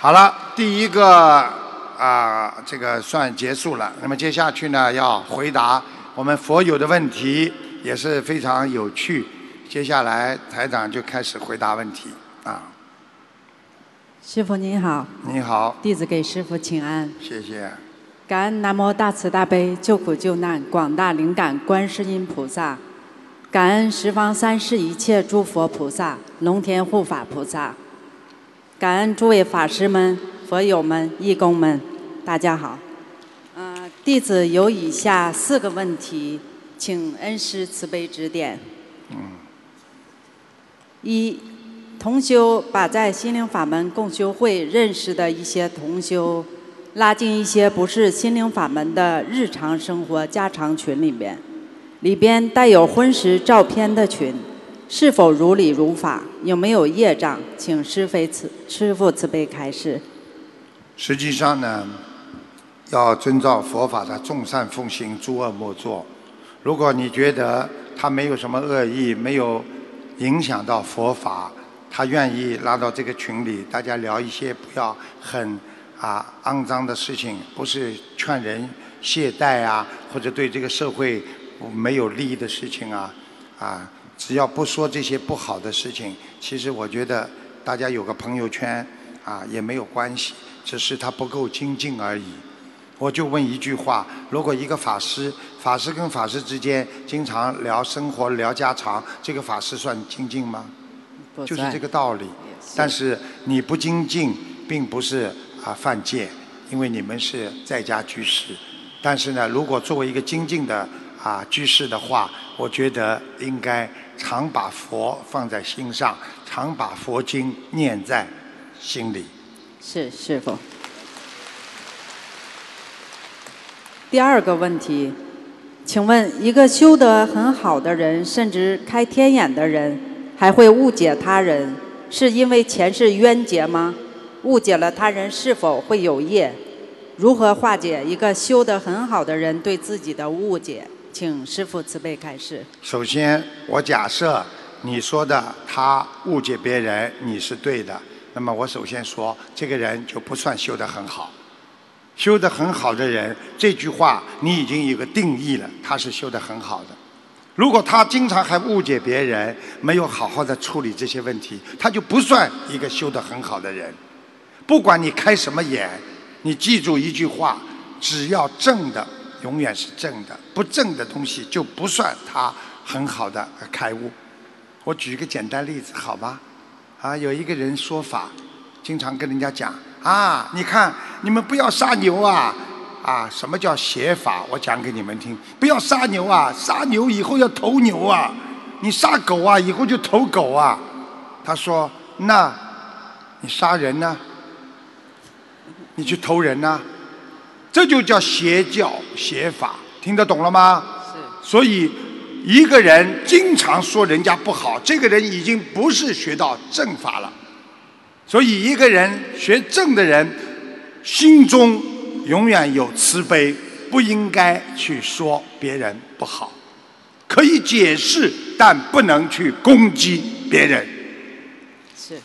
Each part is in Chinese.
好了，第一个啊，这个算结束了。那么接下去呢，要回答我们佛友的问题，也是非常有趣。接下来台长就开始回答问题啊。师傅您好，你好，弟子给师傅请安。谢谢。感恩南无大慈大悲救苦救难广大灵感观世音菩萨，感恩十方三世一切诸佛菩萨、龙天护法菩萨，感恩诸位法师们、佛友们、义工们，大家好。嗯、弟子有以下四个问题，请恩师慈悲指点。嗯一，同修把在心灵法门共修会认识的一些同修，拉进一些不是心灵法门的日常生活家常群里面，里边带有婚时照片的群，是否如理如法？有没有业障？请师非慈师父慈悲开示。实际上呢，要遵照佛法的众善奉行，诸恶莫作。如果你觉得他没有什么恶意，没有影响到佛法，他愿意拉到这个群里，大家聊一些不要很啊肮脏的事情，不是劝人懈怠啊，或者对这个社会没有利益的事情啊啊，只要不说这些不好的事情，其实我觉得大家有个朋友圈啊也没有关系，只是他不够精进而已。我就问一句话：如果一个法师，法师跟法师之间经常聊生活、聊家常，这个法师算精进吗？就是这个道理。但是你不精进，并不是啊犯戒，因为你们是在家居士。但是呢，如果作为一个精进的啊居士的话，我觉得应该常把佛放在心上，常把佛经念在心里。是师傅。第二个问题，请问一个修得很好的人，甚至开天眼的人，还会误解他人，是因为前世冤结吗？误解了他人是否会有业？如何化解一个修得很好的人对自己的误解？请师父慈悲开示。首先，我假设你说的他误解别人，你是对的。那么我首先说，这个人就不算修得很好。修得很好的人，这句话你已经有个定义了，他是修得很好的。如果他经常还误解别人，没有好好的处理这些问题，他就不算一个修得很好的人。不管你开什么眼，你记住一句话：只要正的，永远是正的；不正的东西就不算他很好的开悟。我举一个简单例子，好吧？啊，有一个人说法，经常跟人家讲啊，你看你们不要杀牛啊，啊，什么叫邪法？我讲给你们听，不要杀牛啊，杀牛以后要投牛啊，你杀狗啊，以后就投狗啊。他说，那你杀人呢？你去投人呢？这就叫邪教邪法，听得懂了吗？是。所以，一个人经常说人家不好，这个人已经不是学到正法了。所以，一个人学正的人，心中永远有慈悲，不应该去说别人不好，可以解释，但不能去攻击别人。是，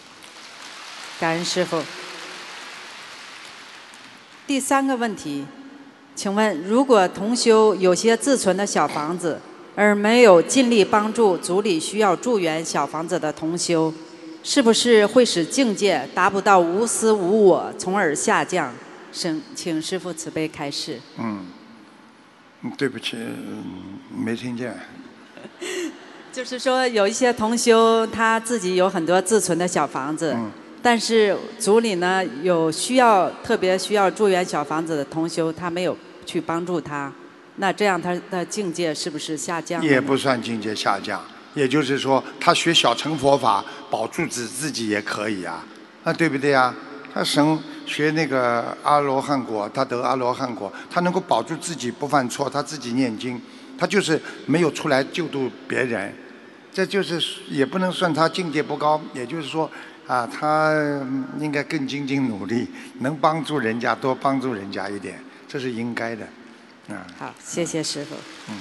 感恩师傅。第三个问题，请问，如果同修有些自存的小房子，而没有尽力帮助组里需要助缘小房子的同修，是不是会使境界达不到无私无我，从而下降？请请师父慈悲开示。嗯，嗯对不起，嗯没听见。就是说，有一些同修他自己有很多自存的小房子，嗯但是组里呢有需要特别需要助缘小房子的同修，他没有去帮助他，那这样他的境界是不是下降？也不算境界下降，也就是说，他学小乘佛法，保住自自己也可以啊，啊，对不对啊？他神学那个阿罗汉果，他得阿罗汉果，他能够保住自己不犯错，他自己念经，他就是没有出来救度别人，这就是也不能算他境界不高，也就是说啊，他嗯应该更精进努力，能帮助人家多帮助人家一点，这是应该的，啊。好，谢谢师傅。嗯。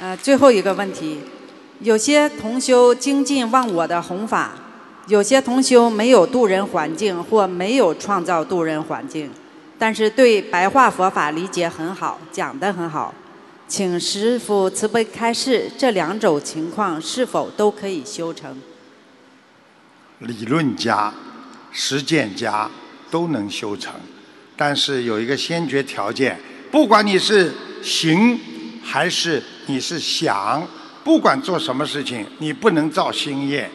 呃，最后一个问题，有些同修精进忘我的弘法，有些同修没有渡人环境，或没有创造渡人环境，但是对白话佛法理解很好，讲得很好。请师傅慈悲开示，这两种情况是否都可以修成？理论家、实践家都能修成，但是有一个先决条件：不管你是行还是你是想，不管做什么事情，你不能造新业。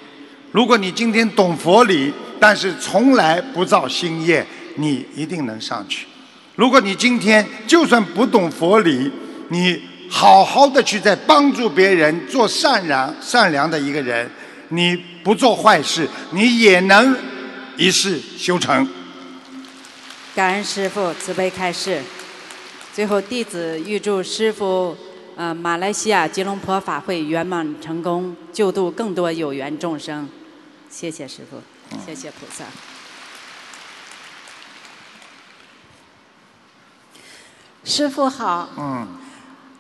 如果你今天懂佛理，但是从来不造新业，你一定能上去。如果你今天就算不懂佛理，你好好的去在帮助别人，做善良善良的一个人。你不做坏事，你也能一世修成。感恩师父慈悲开示。最后，弟子预祝师父，呃，马来西亚吉隆坡法会圆满成功，救度更多有缘众生。谢谢师父，谢谢菩萨。师父好。嗯。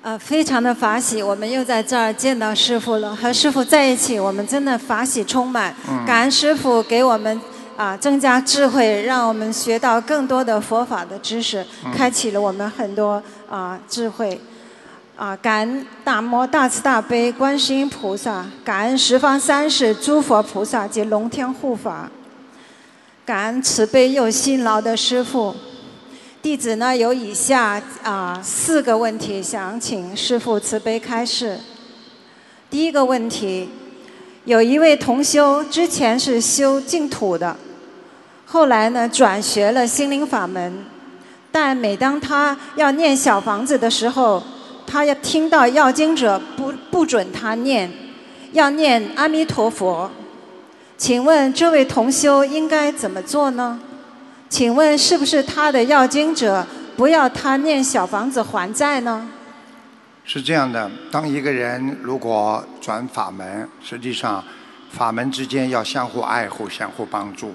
呃，非常的法喜，我们又在这儿见到师傅了。和师傅在一起，我们真的法喜充满。感恩师傅给我们啊增加智慧，让我们学到更多的佛法的知识，开启了我们很多啊智慧。啊，感恩大摩大慈大悲观世音菩萨，感恩十方三世诸佛菩萨及龙天护法，感恩慈悲又辛劳的师傅。弟子呢有以下啊四个问题，想请师父慈悲开示。第一个问题，有一位同修之前是修净土的，后来呢转学了心灵法门，但每当他要念小房子的时候，他要听到要经者不不准他念，要念阿弥陀佛。请问这位同修应该怎么做呢？请问是不是他的要经者不要他念小房子还债呢？是这样的，当一个人如果转法门，实际上法门之间要相互爱护、相互帮助。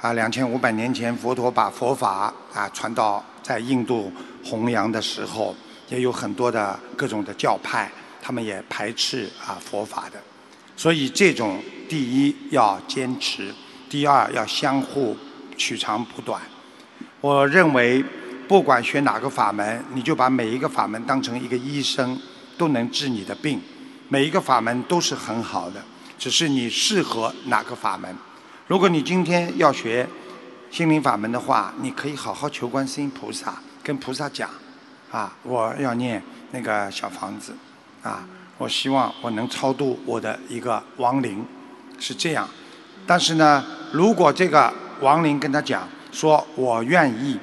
啊，两千五百年前佛陀把佛法啊传到在印度弘扬的时候，也有很多的各种的教派，他们也排斥啊佛法的。所以这种第一要坚持，第二要相互。取长补短，我认为不管学哪个法门，你就把每一个法门当成一个医生，都能治你的病。每一个法门都是很好的，只是你适合哪个法门。如果你今天要学心灵法门的话，你可以好好求观世音菩萨，跟菩萨讲啊，我要念那个小房子啊，我希望我能超度我的一个亡灵，是这样。但是呢，如果这个亡灵跟他讲说：“我愿意，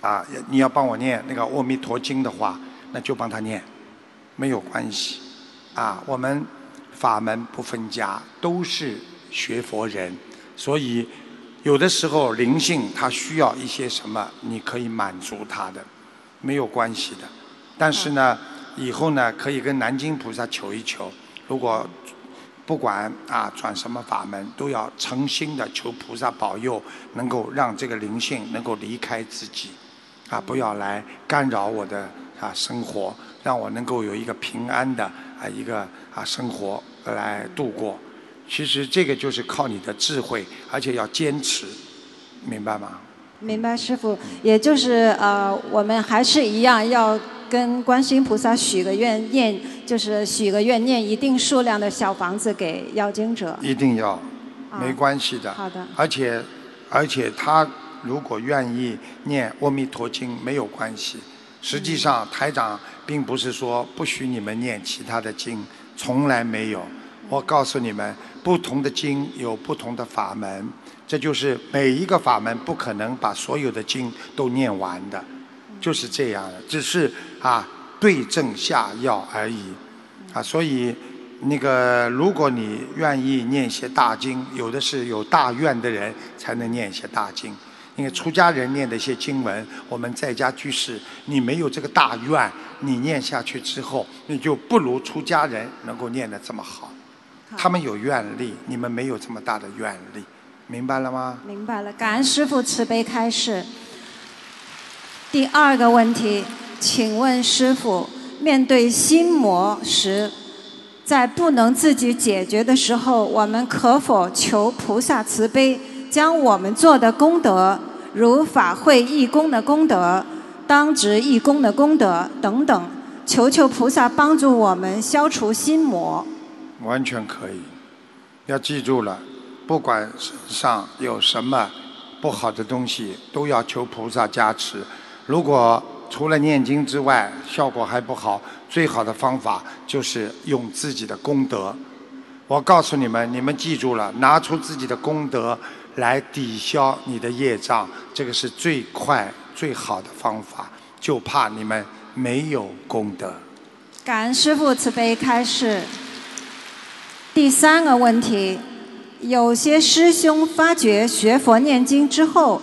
啊，你要帮我念那个《阿弥陀经》的话，那就帮他念，没有关系。啊，我们法门不分家，都是学佛人，所以有的时候灵性他需要一些什么，你可以满足他的，没有关系的。但是呢，以后呢，可以跟南京菩萨求一求，如果。”不管啊转什么法门，都要诚心的求菩萨保佑，能够让这个灵性能够离开自己，啊不要来干扰我的啊生活，让我能够有一个平安的啊一个啊生活来度过。其实这个就是靠你的智慧，而且要坚持，明白吗？明白，师傅，也就是呃，我们还是一样要。跟观世音菩萨许个愿，念就是许个愿，念一定数量的小房子给要经者。一定要，没关系的。好的。而且，而且他如果愿意念阿弥陀经，没有关系。实际上，台长并不是说不许你们念其他的经，从来没有。我告诉你们，不同的经有不同的法门，这就是每一个法门不可能把所有的经都念完的。就是这样的，只是啊对症下药而已，啊，所以那个如果你愿意念一些大经，有的是有大愿的人才能念一些大经，因为出家人念的一些经文，我们在家居士你没有这个大愿，你念下去之后，你就不如出家人能够念得这么好。他们有愿力，你们没有这么大的愿力，明白了吗？明白了，感恩师父慈悲开示。第二个问题，请问师傅，面对心魔时，在不能自己解决的时候，我们可否求菩萨慈悲，将我们做的功德，如法会义工的功德、当值义工的功德等等，求求菩萨帮助我们消除心魔。完全可以。要记住了，不管上有什么不好的东西，都要求菩萨加持。如果除了念经之外，效果还不好，最好的方法就是用自己的功德。我告诉你们，你们记住了，拿出自己的功德来抵消你的业障，这个是最快最好的方法。就怕你们没有功德。感恩师父慈悲开示。第三个问题，有些师兄发觉学佛念经之后，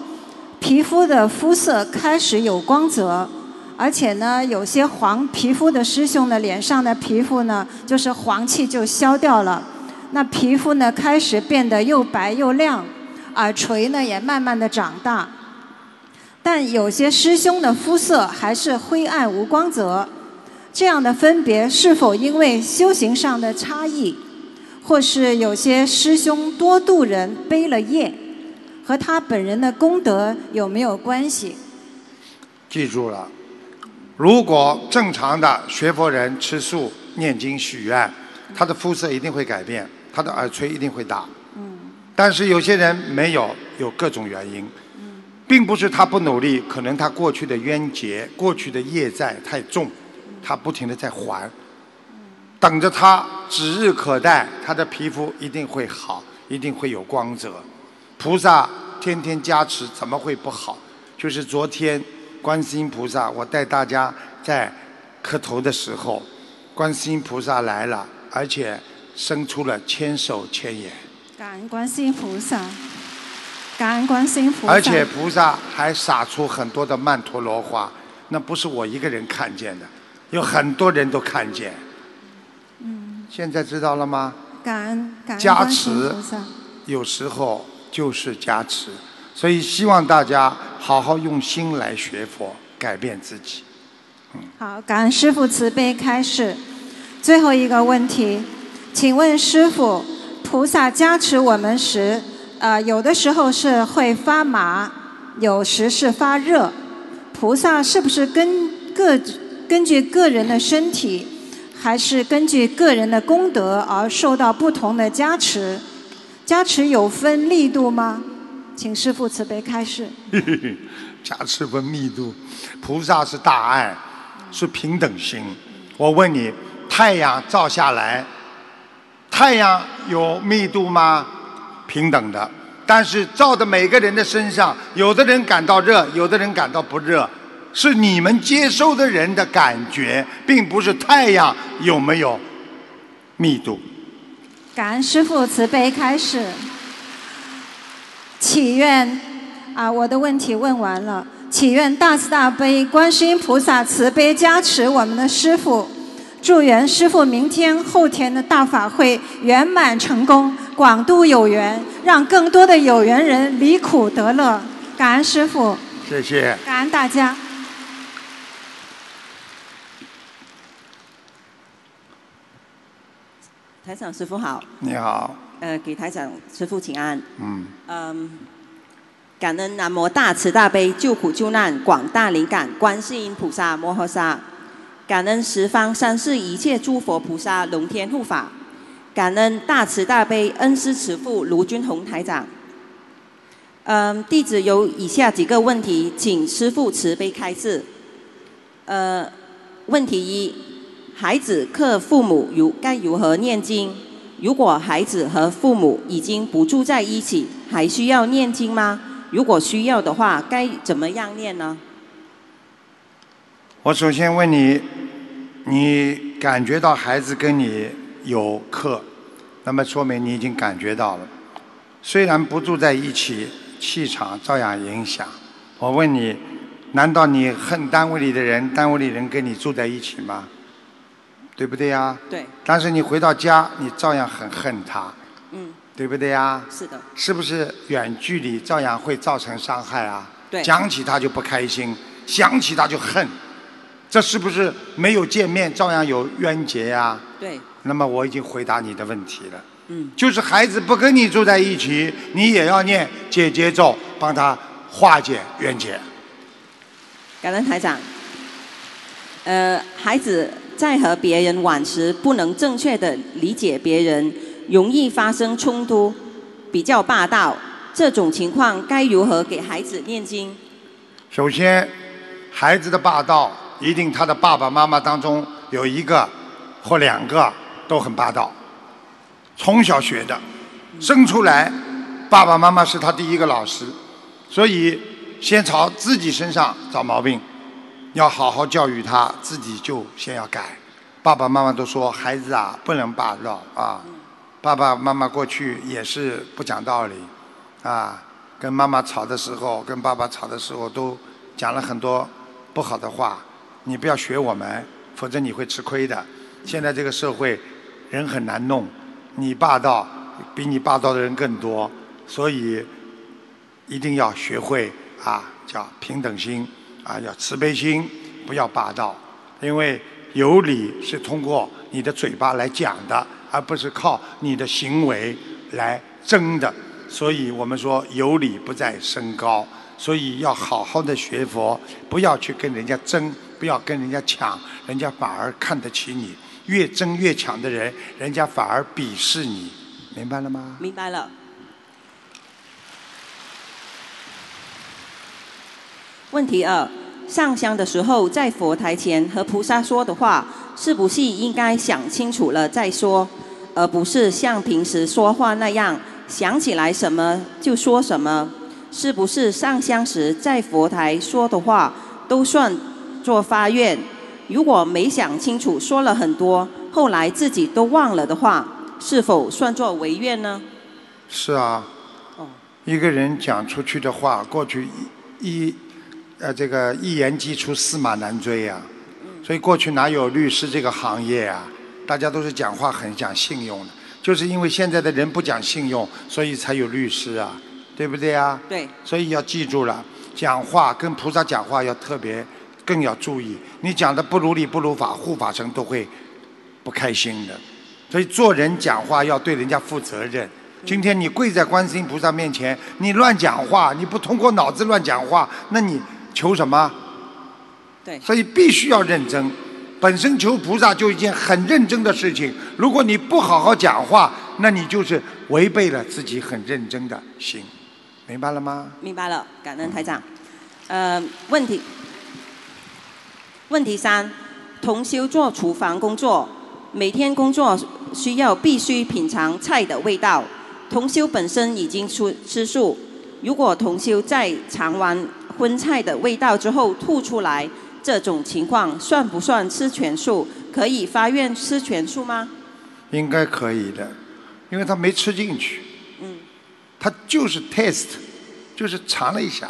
皮肤的肤色开始有光泽。而且呢，有些黄皮肤的师兄的脸上的皮肤呢，就是黄气就消掉了，那皮肤呢开始变得又白又亮，耳垂呢也慢慢的长大。但有些师兄的肤色还是灰暗无光泽，这样的分别是否因为修行上的差异，或是有些师兄多度人背了业，和他本人的功德有没有关系？记住了。如果正常的学佛人吃素、念经、许愿，他的肤色一定会改变，他的耳垂一定会大。但是有些人没有，有各种原因，并不是他不努力，可能他过去的冤结、过去的业债太重，他不停的在还，等着他指日可待，他的皮肤一定会好，一定会有光泽。菩萨天天加持，怎么会不好？就是昨天。观世音菩萨，我带大家在磕头的时候，观世音菩萨来了，而且伸出了千手千眼。感恩观世音菩萨，感恩观世音菩萨。而且菩萨还撒出很多的曼陀罗花，那不是我一个人看见的，有很多人都看见。嗯。现在知道了吗？感恩感恩加持，有时候就是加持。所以希望大家好好用心来学佛，改变自己。嗯。好，感恩师父慈悲开示。最后一个问题，请问师父，菩萨加持我们时，呃，有的时候是会发麻，有时是发热。菩萨是不是根个根据个人的身体，还是根据个人的功德而受到不同的加持？加持有分力度吗？请师父慈悲开示。加持分密度，菩萨是大爱，是平等心。我问你，太阳照下来，太阳有密度吗？平等的。但是照的每个人的身上，有的人感到热，有的人感到不热，是你们接收的人的感觉，并不是太阳有没有密度。感恩师父慈悲开始。祈愿啊，我的问题问完了。祈愿大慈大悲观世音菩萨慈悲加持我们的师父，祝愿师父明天后天的大法会圆满成功，广度有缘，让更多的有缘人离苦得乐。感恩师父，谢谢，感恩大家。台长师傅好，你好。呃，给台长师傅请安。嗯。嗯，感恩南无大慈大悲救苦救难广大灵感观世音菩萨摩诃萨，感恩十方三世一切诸佛菩萨龙天护法，感恩大慈大悲恩师慈父卢军宏台长。嗯，弟子有以下几个问题，请师父慈悲开示。呃，问题一，孩子克父母如该如何念经？如果孩子和父母已经不住在一起，还需要念经吗？如果需要的话，该怎么样念呢？我首先问你，你感觉到孩子跟你有克，那么说明你已经感觉到了。虽然不住在一起，气场照样影响。我问你，难道你恨单位里的人，单位里人跟你住在一起吗？对不对呀？对。但是你回到家，你照样很恨他。嗯。对不对呀？是的。是不是远距离照样会造成伤害啊？对。讲起他就不开心，想起他就恨，这是不是没有见面照样有冤结呀？对，那么我已经回答你的问题了。嗯，就是孩子不跟你住在一起，你也要念姐姐咒，帮他化解冤结。感恩台长。呃，孩子在和别人玩时，不能正确的理解别人，容易发生冲突，比较霸道。这种情况该如何给孩子念经？首先，孩子的霸道，一定他的爸爸妈妈当中有一个或两个都很霸道，从小学的，生出来，爸爸妈妈是他第一个老师，所以先朝自己身上找毛病，要好好教育他，自己就先要改。爸爸妈妈都说孩子啊不能霸道啊，爸爸妈妈过去也是不讲道理。啊，跟妈妈吵的时候，跟爸爸吵的时候，都讲了很多不好的话。你不要学我们，否则你会吃亏的。现在这个社会，人很难弄，你霸道，比你霸道的人更多，所以一定要学会啊，叫平等心，啊，要慈悲心，不要霸道。因为有理是通过你的嘴巴来讲的，而不是靠你的行为来争的。所以我们说有理不在身高，所以要好好的学佛，不要去跟人家争，不要跟人家抢，人家反而看得起你。越争越抢的人，人家反而鄙视你，明白了吗？明白了。问题二：上香的时候，在佛台前和菩萨说的话，是不是应该想清楚了再说，而不是像平时说话那样？想起来什么就说什么，是不是上香时在佛台说的话都算作发愿？如果没想清楚说了很多，后来自己都忘了的话，是否算作违愿呢？是啊，一个人讲出去的话，过去一一呃这个一言既出驷马难追呀，所以过去哪有律师这个行业啊？大家都是讲话很讲信用的。就是因为现在的人不讲信用，所以才有律师啊，对不对啊？对。所以要记住了，讲话跟菩萨讲话要特别，更要注意。你讲的不如理不如法，护法神都会不开心的。所以做人讲话要对人家负责任。今天你跪在观世音菩萨面前，你乱讲话，你不通过脑子乱讲话，那你求什么？对。所以必须要认真。本身求菩萨就一件很认真的事情，如果你不好好讲话，那你就是违背了自己很认真的心，明白了吗？明白了，感恩台长。呃，问题，问题三，同修做厨房工作，每天工作需要必须品尝菜的味道。同修本身已经吃吃素，如果同修在尝完荤菜的味道之后吐出来。这种情况算不算吃全素？可以发愿吃全素吗？应该可以的，因为他没吃进去。嗯。他就是 taste，就是尝了一下，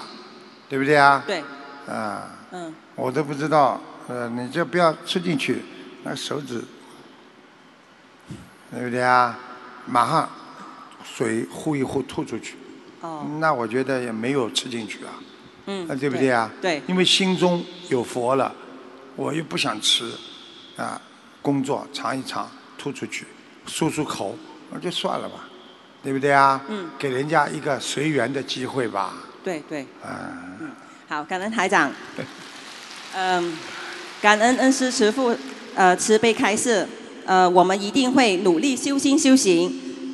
对不对啊？对。啊。嗯。我都不知道，呃，你就不要吃进去，那手指，对不对啊？马上水呼一呼吐出去。哦。那我觉得也没有吃进去啊。嗯，那对不对啊？对，因为心中有佛了，我又不想吃，啊，工作尝一尝，吐出去，漱漱口，那就算了吧，对不对啊？嗯，给人家一个随缘的机会吧。对对。嗯。嗯，好，感恩台长。嗯，感恩恩师慈父，呃，慈悲开示，呃，我们一定会努力修心修行，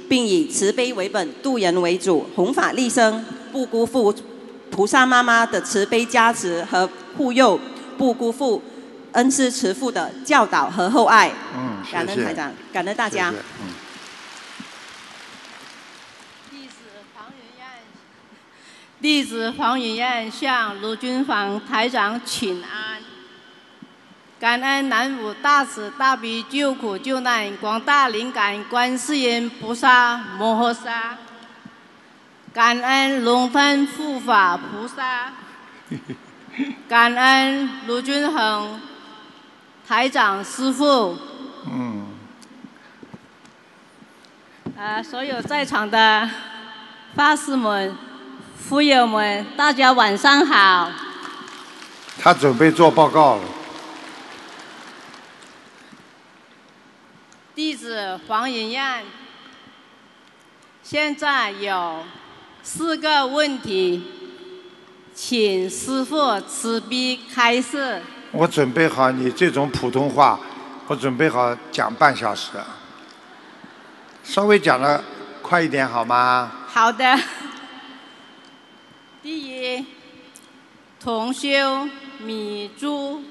并以慈悲为本，度人为主，弘法利生，不辜负。菩萨妈妈的慈悲加持和护佑，不辜负恩师慈父的教导和厚爱。嗯，感恩台长，感恩大家。嗯。弟子黄云燕，弟子黄云燕向卢军房台长请安。感恩南无大慈大悲救苦救难广大灵感观世音菩萨摩诃萨。感恩龙腾护法菩萨，感恩卢俊恒台长师傅。嗯。啊，所有在场的法师们、富友们，大家晚上好。他准备做报告了。弟子黄云燕，现在有四个问题，请师傅慈悲开示。我准备好你这种普通话，我准备好讲半小时，稍微讲的快一点好吗？好的。第一，同修米珠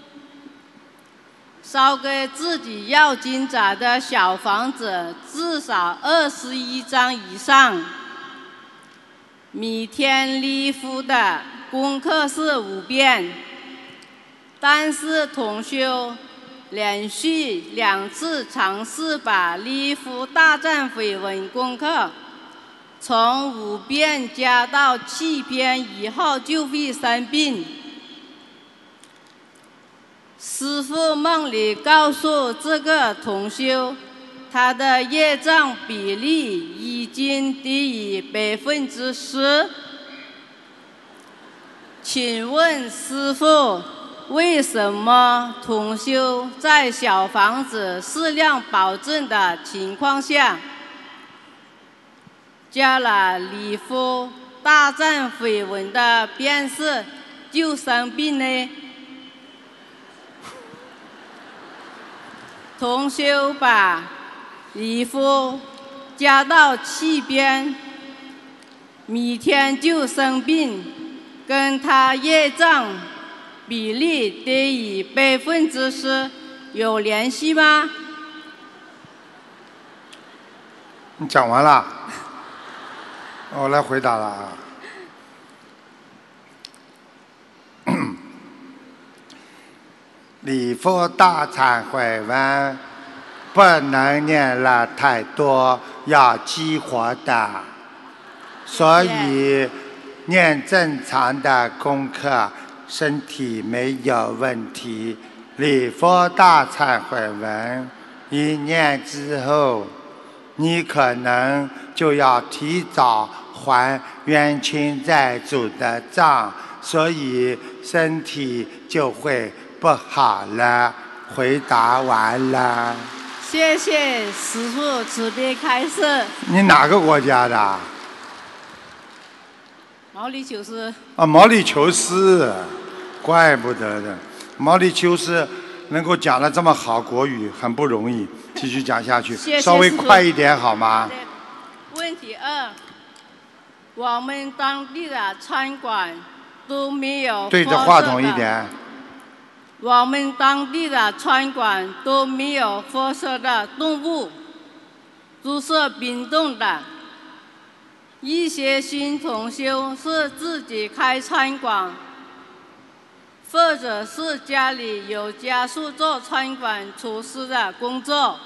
烧给自己要金子的小房子至少二十一张以上，每天礼佛的功课是五遍，但是同修连续两次尝试把礼佛大战绯闻功课从五遍加到七遍以后就会生病。师父梦里告诉这个同修，他的业障比例已经低于百分之十。请问师傅，为什么同修在小房子适量保证的情况下，加了礼佛大战绯闻的变式就生病呢？同修把礼佛加到气边，每天就生病，跟他业障比例低于百分之十有联系吗？你讲完了，我 来回答了啊。礼佛大忏悔文不能念了太多，要激活的，所以念正常的功课，身体没有问题。礼佛大忏悔文一念之后，你可能就要提早还冤亲债主的账，所以身体就会不好了。回答完了。谢谢师傅慈悲开示。你哪个国家的？毛里求斯。啊，毛里求斯，怪不得的。毛里求斯能够讲的这么好国语，很不容易。继续讲下去，谢谢稍微快一点好吗？问题二，我们当地的餐馆都没有对着话筒一点。我们当地的餐馆都没有辐射的动物，都是冰冻的。一些新同修是自己开餐馆，或者是家里有家属做餐馆厨师的工作，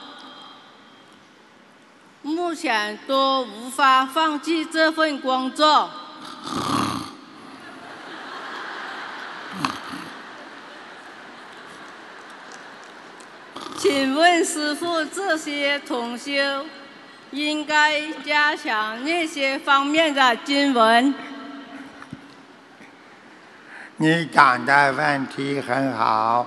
目前都无法放弃这份工作。请问师傅，这些同修应该加强那些方面的经文？你讲的问题很好。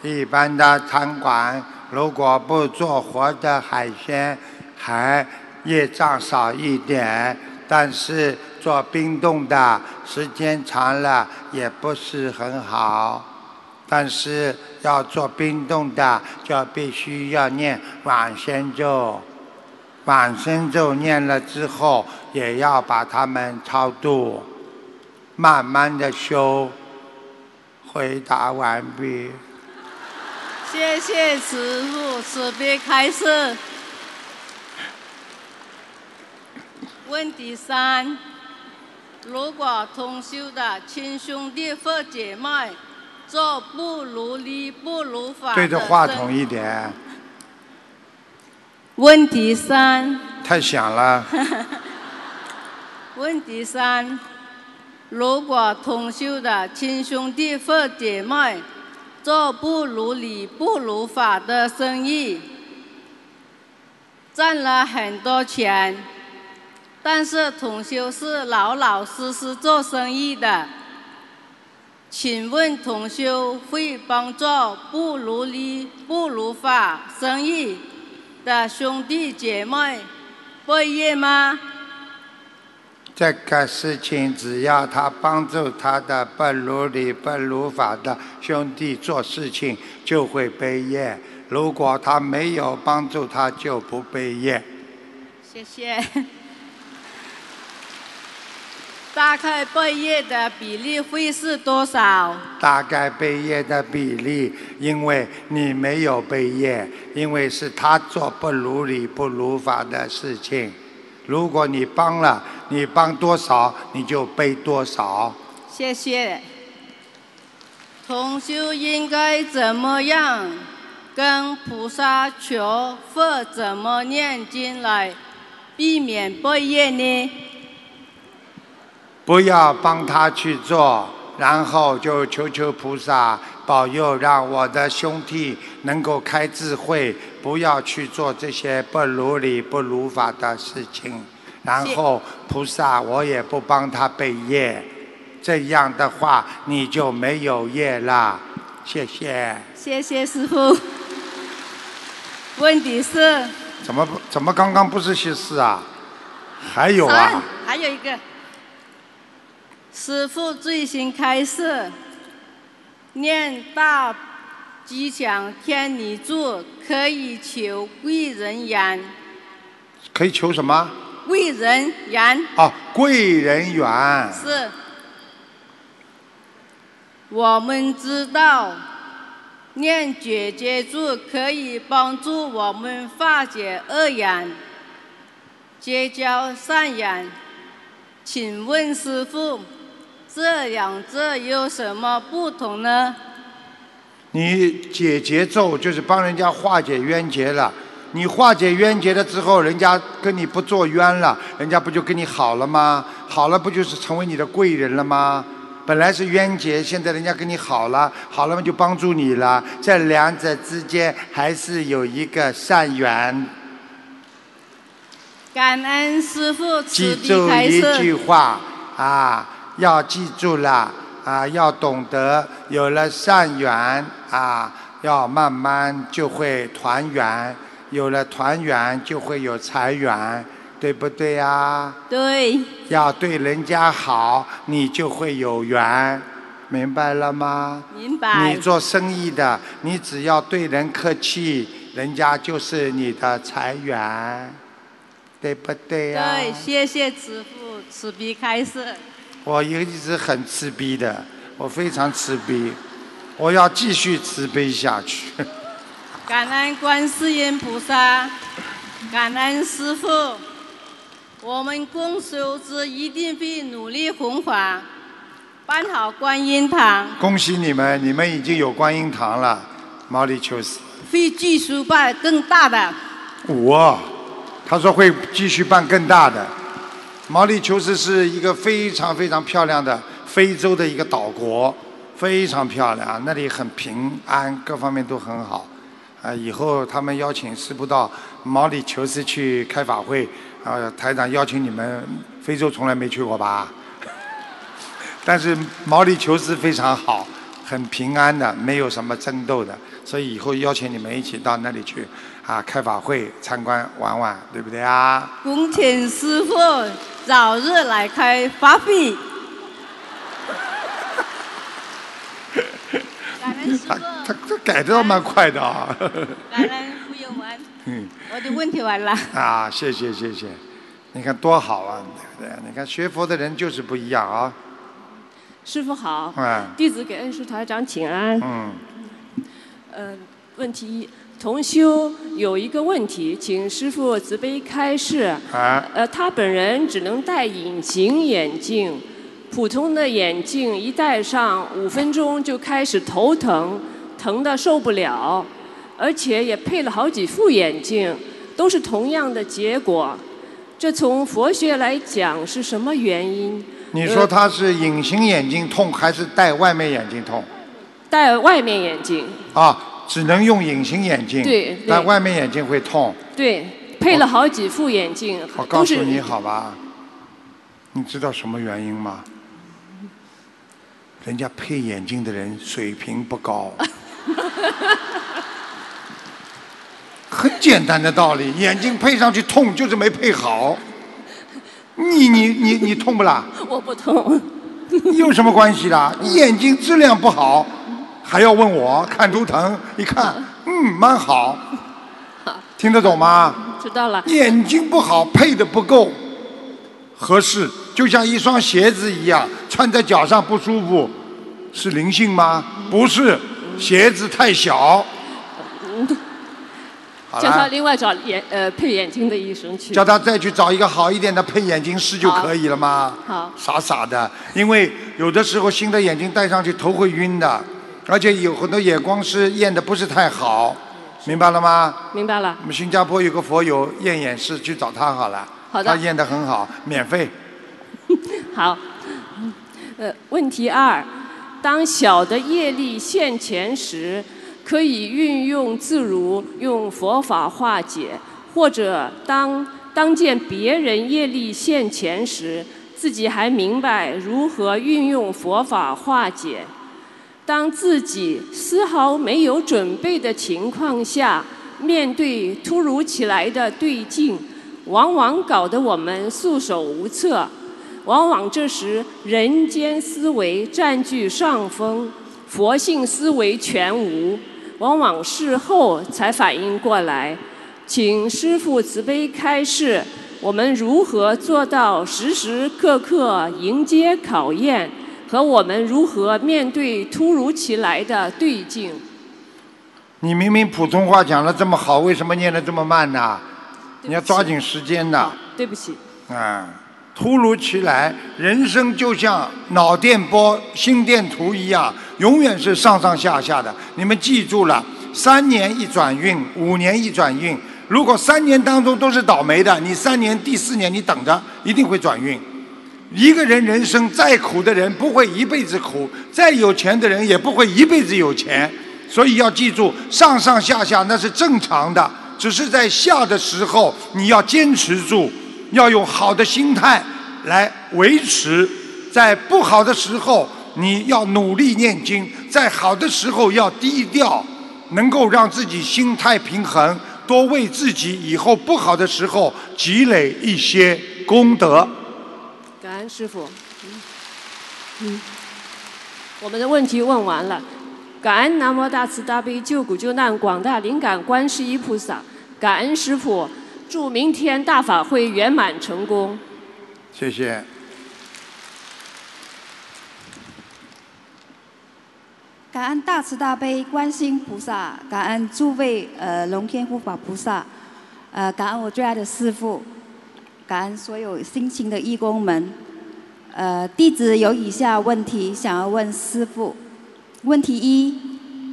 一般的餐馆如果不做活的海鲜，还业障少一点；但是做冰冻的，时间长了也不是很好。但是要做冰冻的，就必须要念往生咒。往生咒念了之后，也要把它们超度，慢慢的修。回答完毕。谢谢师傅慈悲开示。问题三：如果同修的亲兄弟或姐妹做不如理不如法的对着话筒一点，问题三。太响了。问题三：如果同修的亲兄弟或姐妹做不如理不如法的生意，赚了很多钱，但是同修是老老实实做生意的，请问同修会帮助不如理不如法生意的兄弟姐妹背业吗？这个事情，只要他帮助他的不如理、不如法的兄弟做事情，就会背业；如果他没有帮助他，就不背业。谢谢。大概背业的比例会是多少？大概背业的比例，因为你没有背业，因为是他做不如理、不如法的事情。如果你帮了，你帮多少，你就背多少。谢谢。同修应该怎么样跟菩萨求，或怎么念经来避免背业呢？不要帮他去做，然后就求求菩萨保佑，让我的兄弟能够开智慧，不要去做这些不如理、不如法的事情。然后菩萨，我也不帮他背业，这样的话你就没有业了。谢谢。谢谢师傅。问题是？怎么？怎么刚刚不是些事啊？还有啊？还有一个。师傅最新开示，念大吉祥天女咒可以求贵人缘。可以求什么？贵人缘。啊，贵人缘。是。我们知道，念姐姐咒可以帮助我们化解恶缘，结交善缘。请问师傅？这两者有什么不同呢？你解结咒就是帮人家化解冤结了。你化解冤结了之后，人家跟你不做冤了，人家不就跟你好了吗？好了，不就是成为你的贵人了吗？本来是冤结，现在人家跟你好了，好了嘛就帮助你了。这两者之间还是有一个善缘。感恩师父记住一句话啊。要记住了啊，要懂得有了善缘啊，要慢慢就会团圆，有了团圆就会有财源，对不对呀？对。要对人家好，你就会有缘，明白了吗？明白。你做生意的，你只要对人客气，人家就是你的财源，对不对呀？对，谢谢师父慈悲开示。我一直很慈悲的，我非常慈悲，我要继续慈悲下去。感恩观世音菩萨，感恩师父，我们共修之一定会努力弘法，办好观音堂。恭喜你们，你们已经有观音堂了，毛里求斯。会继续办更大的。我，他说会继续办更大的。毛里求斯是一个非常非常漂亮的非洲的一个岛国，非常漂亮，那里很平安，各方面都很好。啊，以后他们邀请师傅到毛里求斯去开法会，啊，台长邀请你们，非洲从来没去过吧？但是毛里求斯非常好，很平安的，没有什么争斗的，所以以后邀请你们一起到那里去，啊，开法会参观玩玩，对不对啊？恭请师傅。早日来开发会。他他他改的倒蛮快的啊。感恩傅友文。嗯。我的问题完了。啊，谢谢谢谢，你看多好啊，对不对？你看学佛的人就是不一样啊。师傅好。嗯。弟子给恩师台长请安。嗯。嗯，问题一。同修有一个问题，请师傅慈悲开示。啊。呃，他本人只能戴隐形眼镜，普通的眼镜一戴上五分钟就开始头疼，疼的受不了，而且也配了好几副眼镜，都是同样的结果。这从佛学来讲是什么原因？你说他是隐形眼镜痛，还是戴外面眼镜痛？戴外面眼镜。啊。只能用隐形眼镜，但外面眼镜会痛。对，配了好几副眼镜，我告诉你好吧，你知道什么原因吗？人家配眼镜的人水平不高。很简单的道理，眼镜配上去痛就是没配好。你你你你痛不啦？我不痛。有什么关系啦？你眼睛质量不好，还要问我看图腾？一看，嗯，蛮好。听得懂吗？知道了。眼睛不好，配的不够合适，就像一双鞋子一样，穿在脚上不舒服，是灵性吗？不是，鞋子太小。叫他，另外找眼呃配眼睛的医生去。叫他再去找一个好一点的配眼镜师就可以了吗？好，傻傻的，因为有的时候新的眼镜戴上去头会晕的，而且有很多眼光师验的不是太好，明白了吗？明白了。我们新加坡有个佛友验眼师，去找他好了。好的他验的很好，免费。好，呃，问题二，当小的业力现前时，可以运用自如，用佛法化解；或者当当见别人业力现前时，自己还明白如何运用佛法化解。当自己丝毫没有准备的情况下，面对突如其来的对境，往往搞得我们束手无策。往往这时人间思维占据上风，佛性思维全无，往往事后才反应过来。请师父慈悲开示，我们如何做到时时刻刻迎接考验？和我们如何面对突如其来的对境？你明明普通话讲的这么好，为什么念的这么慢呢？你要抓紧时间的。对不起。啊，突如其来，人生就像脑电波、心电图一样，永远是上上下下的。你们记住了，三年一转运，五年一转运。如果三年当中都是倒霉的，你三年第四年你等着，一定会转运。一个人人生再苦的人不会一辈子苦，再有钱的人也不会一辈子有钱。所以要记住，上上下下那是正常的，只是在下的时候你要坚持住，要用好的心态来维持；在不好的时候你要努力念经，在好的时候要低调，能够让自己心态平衡，多为自己以后不好的时候积累一些功德。师傅。嗯，嗯，我们的问题问完了。感恩南无大慈大悲救苦救难广大灵感观世音菩萨，感恩师傅，祝明天大法会圆满成功。谢谢。感恩大慈大悲观世音菩萨，感恩诸位呃龙天护法菩萨，呃感恩我最爱的师父，感恩所有辛勤的义工们。呃，弟子有以下问题想要问师父。问题一：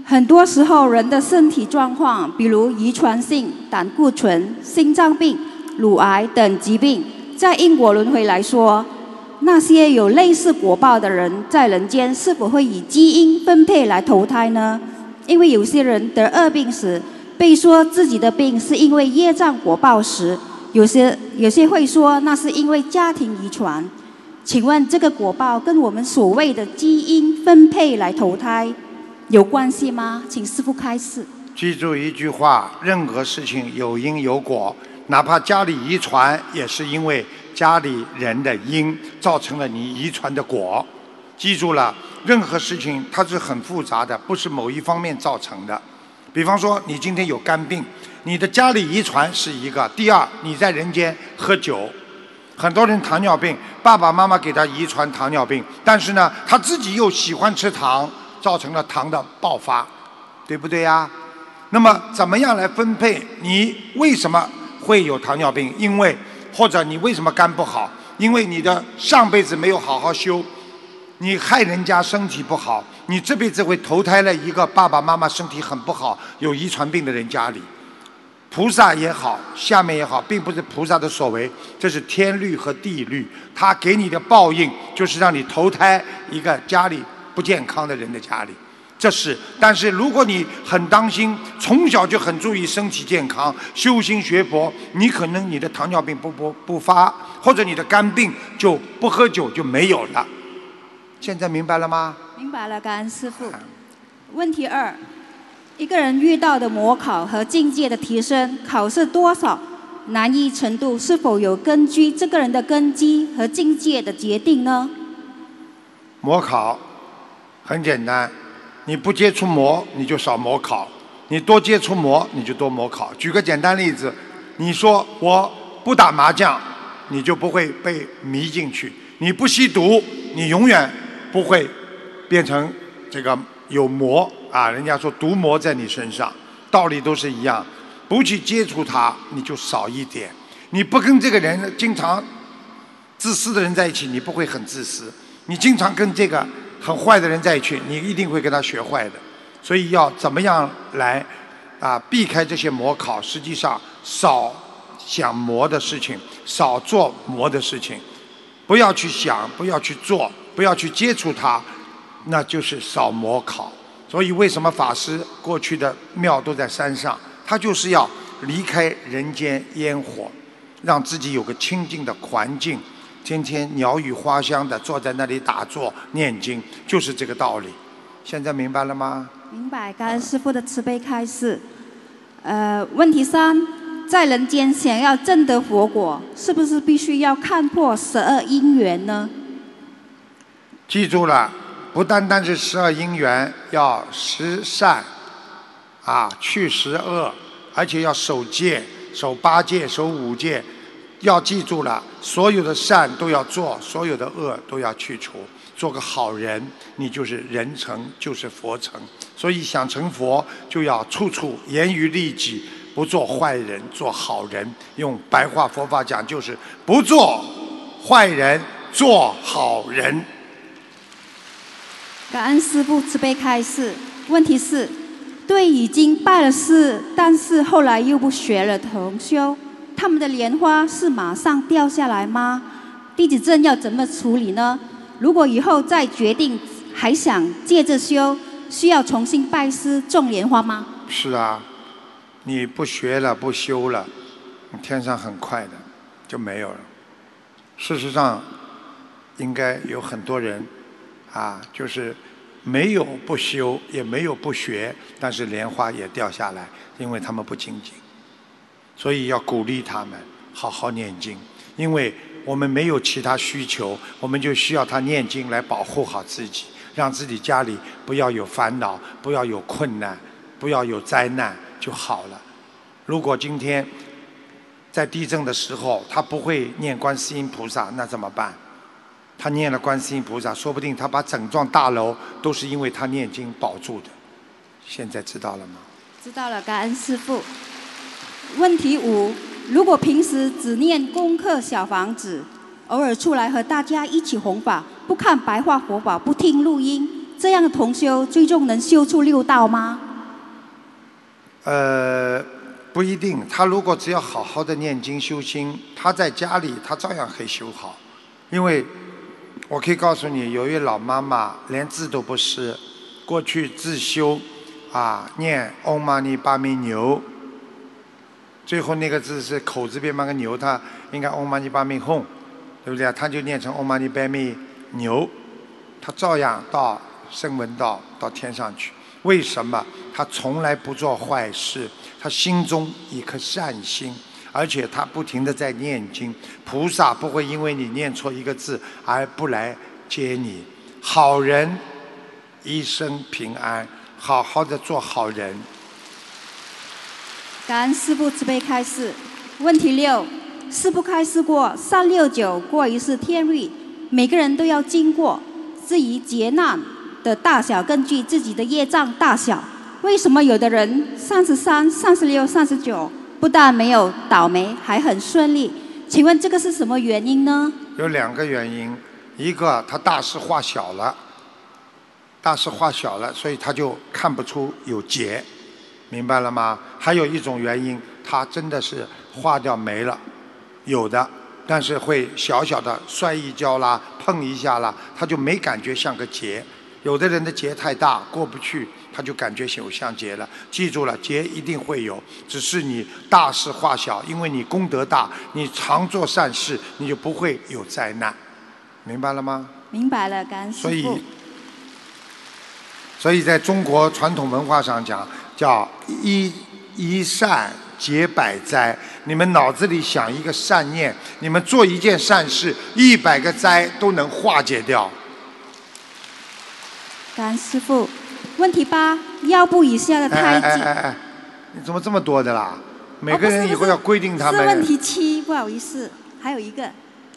很多时候人的身体状况，比如遗传性胆固醇、心脏病、乳癌等疾病，在因果轮回来说，那些有类似果报的人，在人间是否会以基因分配来投胎呢？因为有些人得恶病时，被说自己的病是因为业障果报时，有些有些会说那是因为家庭遗传。请问这个果报跟我们所谓的基因分配来投胎有关系吗？请师父开示。记住一句话：任何事情有因有果，哪怕家里遗传，也是因为家里人的因造成了你遗传的果。记住了，任何事情它是很复杂的，不是某一方面造成的。比方说，你今天有肝病，你的家里遗传是一个；第二，你在人间喝酒。很多人糖尿病，爸爸妈妈给他遗传糖尿病，但是呢，他自己又喜欢吃糖，造成了糖的爆发，对不对呀？那么怎么样来分配？你为什么会有糖尿病？因为或者你为什么肝不好？因为你的上辈子没有好好修，你害人家身体不好，你这辈子会投胎了一个爸爸妈妈身体很不好、有遗传病的人家里。菩萨也好，下面也好，并不是菩萨的所为，这是天律和地律。他给你的报应就是让你投胎一个家里不健康的人的家里，这是。但是如果你很当心，从小就很注意身体健康，修心学佛，你可能你的糖尿病不不不发，或者你的肝病就不喝酒就没有了。现在明白了吗？明白了，感恩师父。问题二：一个人遇到的模考和境界的提升，考试多少难易程度，是否有根据这个人的根基和境界的决定呢？模考很简单，你不接触模，你就少模考；你多接触模，你就多模考。举个简单例子，你说我不打麻将，你就不会被迷进去；你不吸毒，你永远不会变成这个有魔啊。人家说毒魔在你身上，道理都是一样。不去接触他，你就少一点；你不跟这个人经常自私的人在一起，你不会很自私。你经常跟这个很坏的人在一起，你一定会跟他学坏的。所以要怎么样来啊避开这些魔考？实际上少想魔的事情，少做魔的事情，不要去想，不要去做，不要去接触他，那就是少魔考。所以为什么法师过去的庙都在山上？他就是要离开人间烟火，让自己有个清净的环境。天天鸟语花香的坐在那里打坐念经，就是这个道理。现在明白了吗？明白，感恩师父的慈悲开示。呃，问题三，在人间想要证得佛果，是不是必须要看破十二因缘呢？记住了，不单单是十二因缘，要十善，啊，去十恶，而且要守戒，守八戒，守五戒。要记住了，所有的善都要做，所有的恶都要去除，做个好人，你就是人成，就是佛成。所以想成佛，就要处处严于律己，不做坏人，做好人。用白话佛法讲，就是不做坏人，做好人。感恩师父慈悲开示。问题是，对已经拜了师，但是后来又不学了同修。他们的莲花是马上掉下来吗？弟子证要怎么处理呢？如果以后再决定还想接着修，需要重新拜师种莲花吗？是啊，你不学了不修了，天上很快的就没有了。事实上，应该有很多人啊，就是没有不修，也没有不学，但是莲花也掉下来，因为他们不精进。所以要鼓励他们好好念经，因为我们没有其他需求，我们就需要他念经来保护好自己，让自己家里不要有烦恼，不要有困难，不要有灾难就好了。如果今天在地震的时候他不会念观世音菩萨，那怎么办？他念了观世音菩萨，说不定他把整幢大楼都是因为他念经保住的。现在知道了吗？知道了，感恩师父。问题五：如果平时只念功课小房子，偶尔出来和大家一起弘法，不看白话佛法，不听录音，这样的同修最终能修出六道吗？呃，不一定。他如果只要好好的念经修心，他在家里他照样可以修好。因为我可以告诉你，有一位老妈妈连字都不识，过去自修啊念嗡嘛呢叭咪牛。最后那个字是口字边旁个牛，它应该嗡嘛呢叭咪吽，对不对啊？他就念成嗡嘛呢叭咪牛，他照样到声闻道到天上去。为什么？他从来不做坏事，他心中一颗善心，而且他不停的在念经，菩萨不会因为你念错一个字而不来接你。好人一生平安，好好的做好人。感恩师父慈悲开示。问题六：师父开示过，三六九过一次天律，每个人都要经过。至于劫难的大小，根据自己的业障大小。为什么有的人三十三、三十六、三十九，不但没有倒霉，还很顺利？请问这个是什么原因呢？有两个原因，一个他大事化小了，大事化小了，所以他就看不出有劫。明白了吗？还有一种原因，他真的是化掉没了，有的，但是会小小的摔一跤啦，碰一下啦，他就没感觉像个结。有的人的结太大过不去，他就感觉有像劫了。记住了，劫一定会有，只是你大事化小，因为你功德大，你常做善事，你就不会有灾难。明白了吗？明白了，感恩师所以，所以在中国传统文化上讲。叫一一善解百灾。你们脑子里想一个善念，你们做一件善事，一百个灾都能化解掉。感恩师傅。问题八：腰部以下的胎哎哎记。哎哎，你怎么这么多的啦？每个人以后要规定他是问。题七，不好意思，还有一个。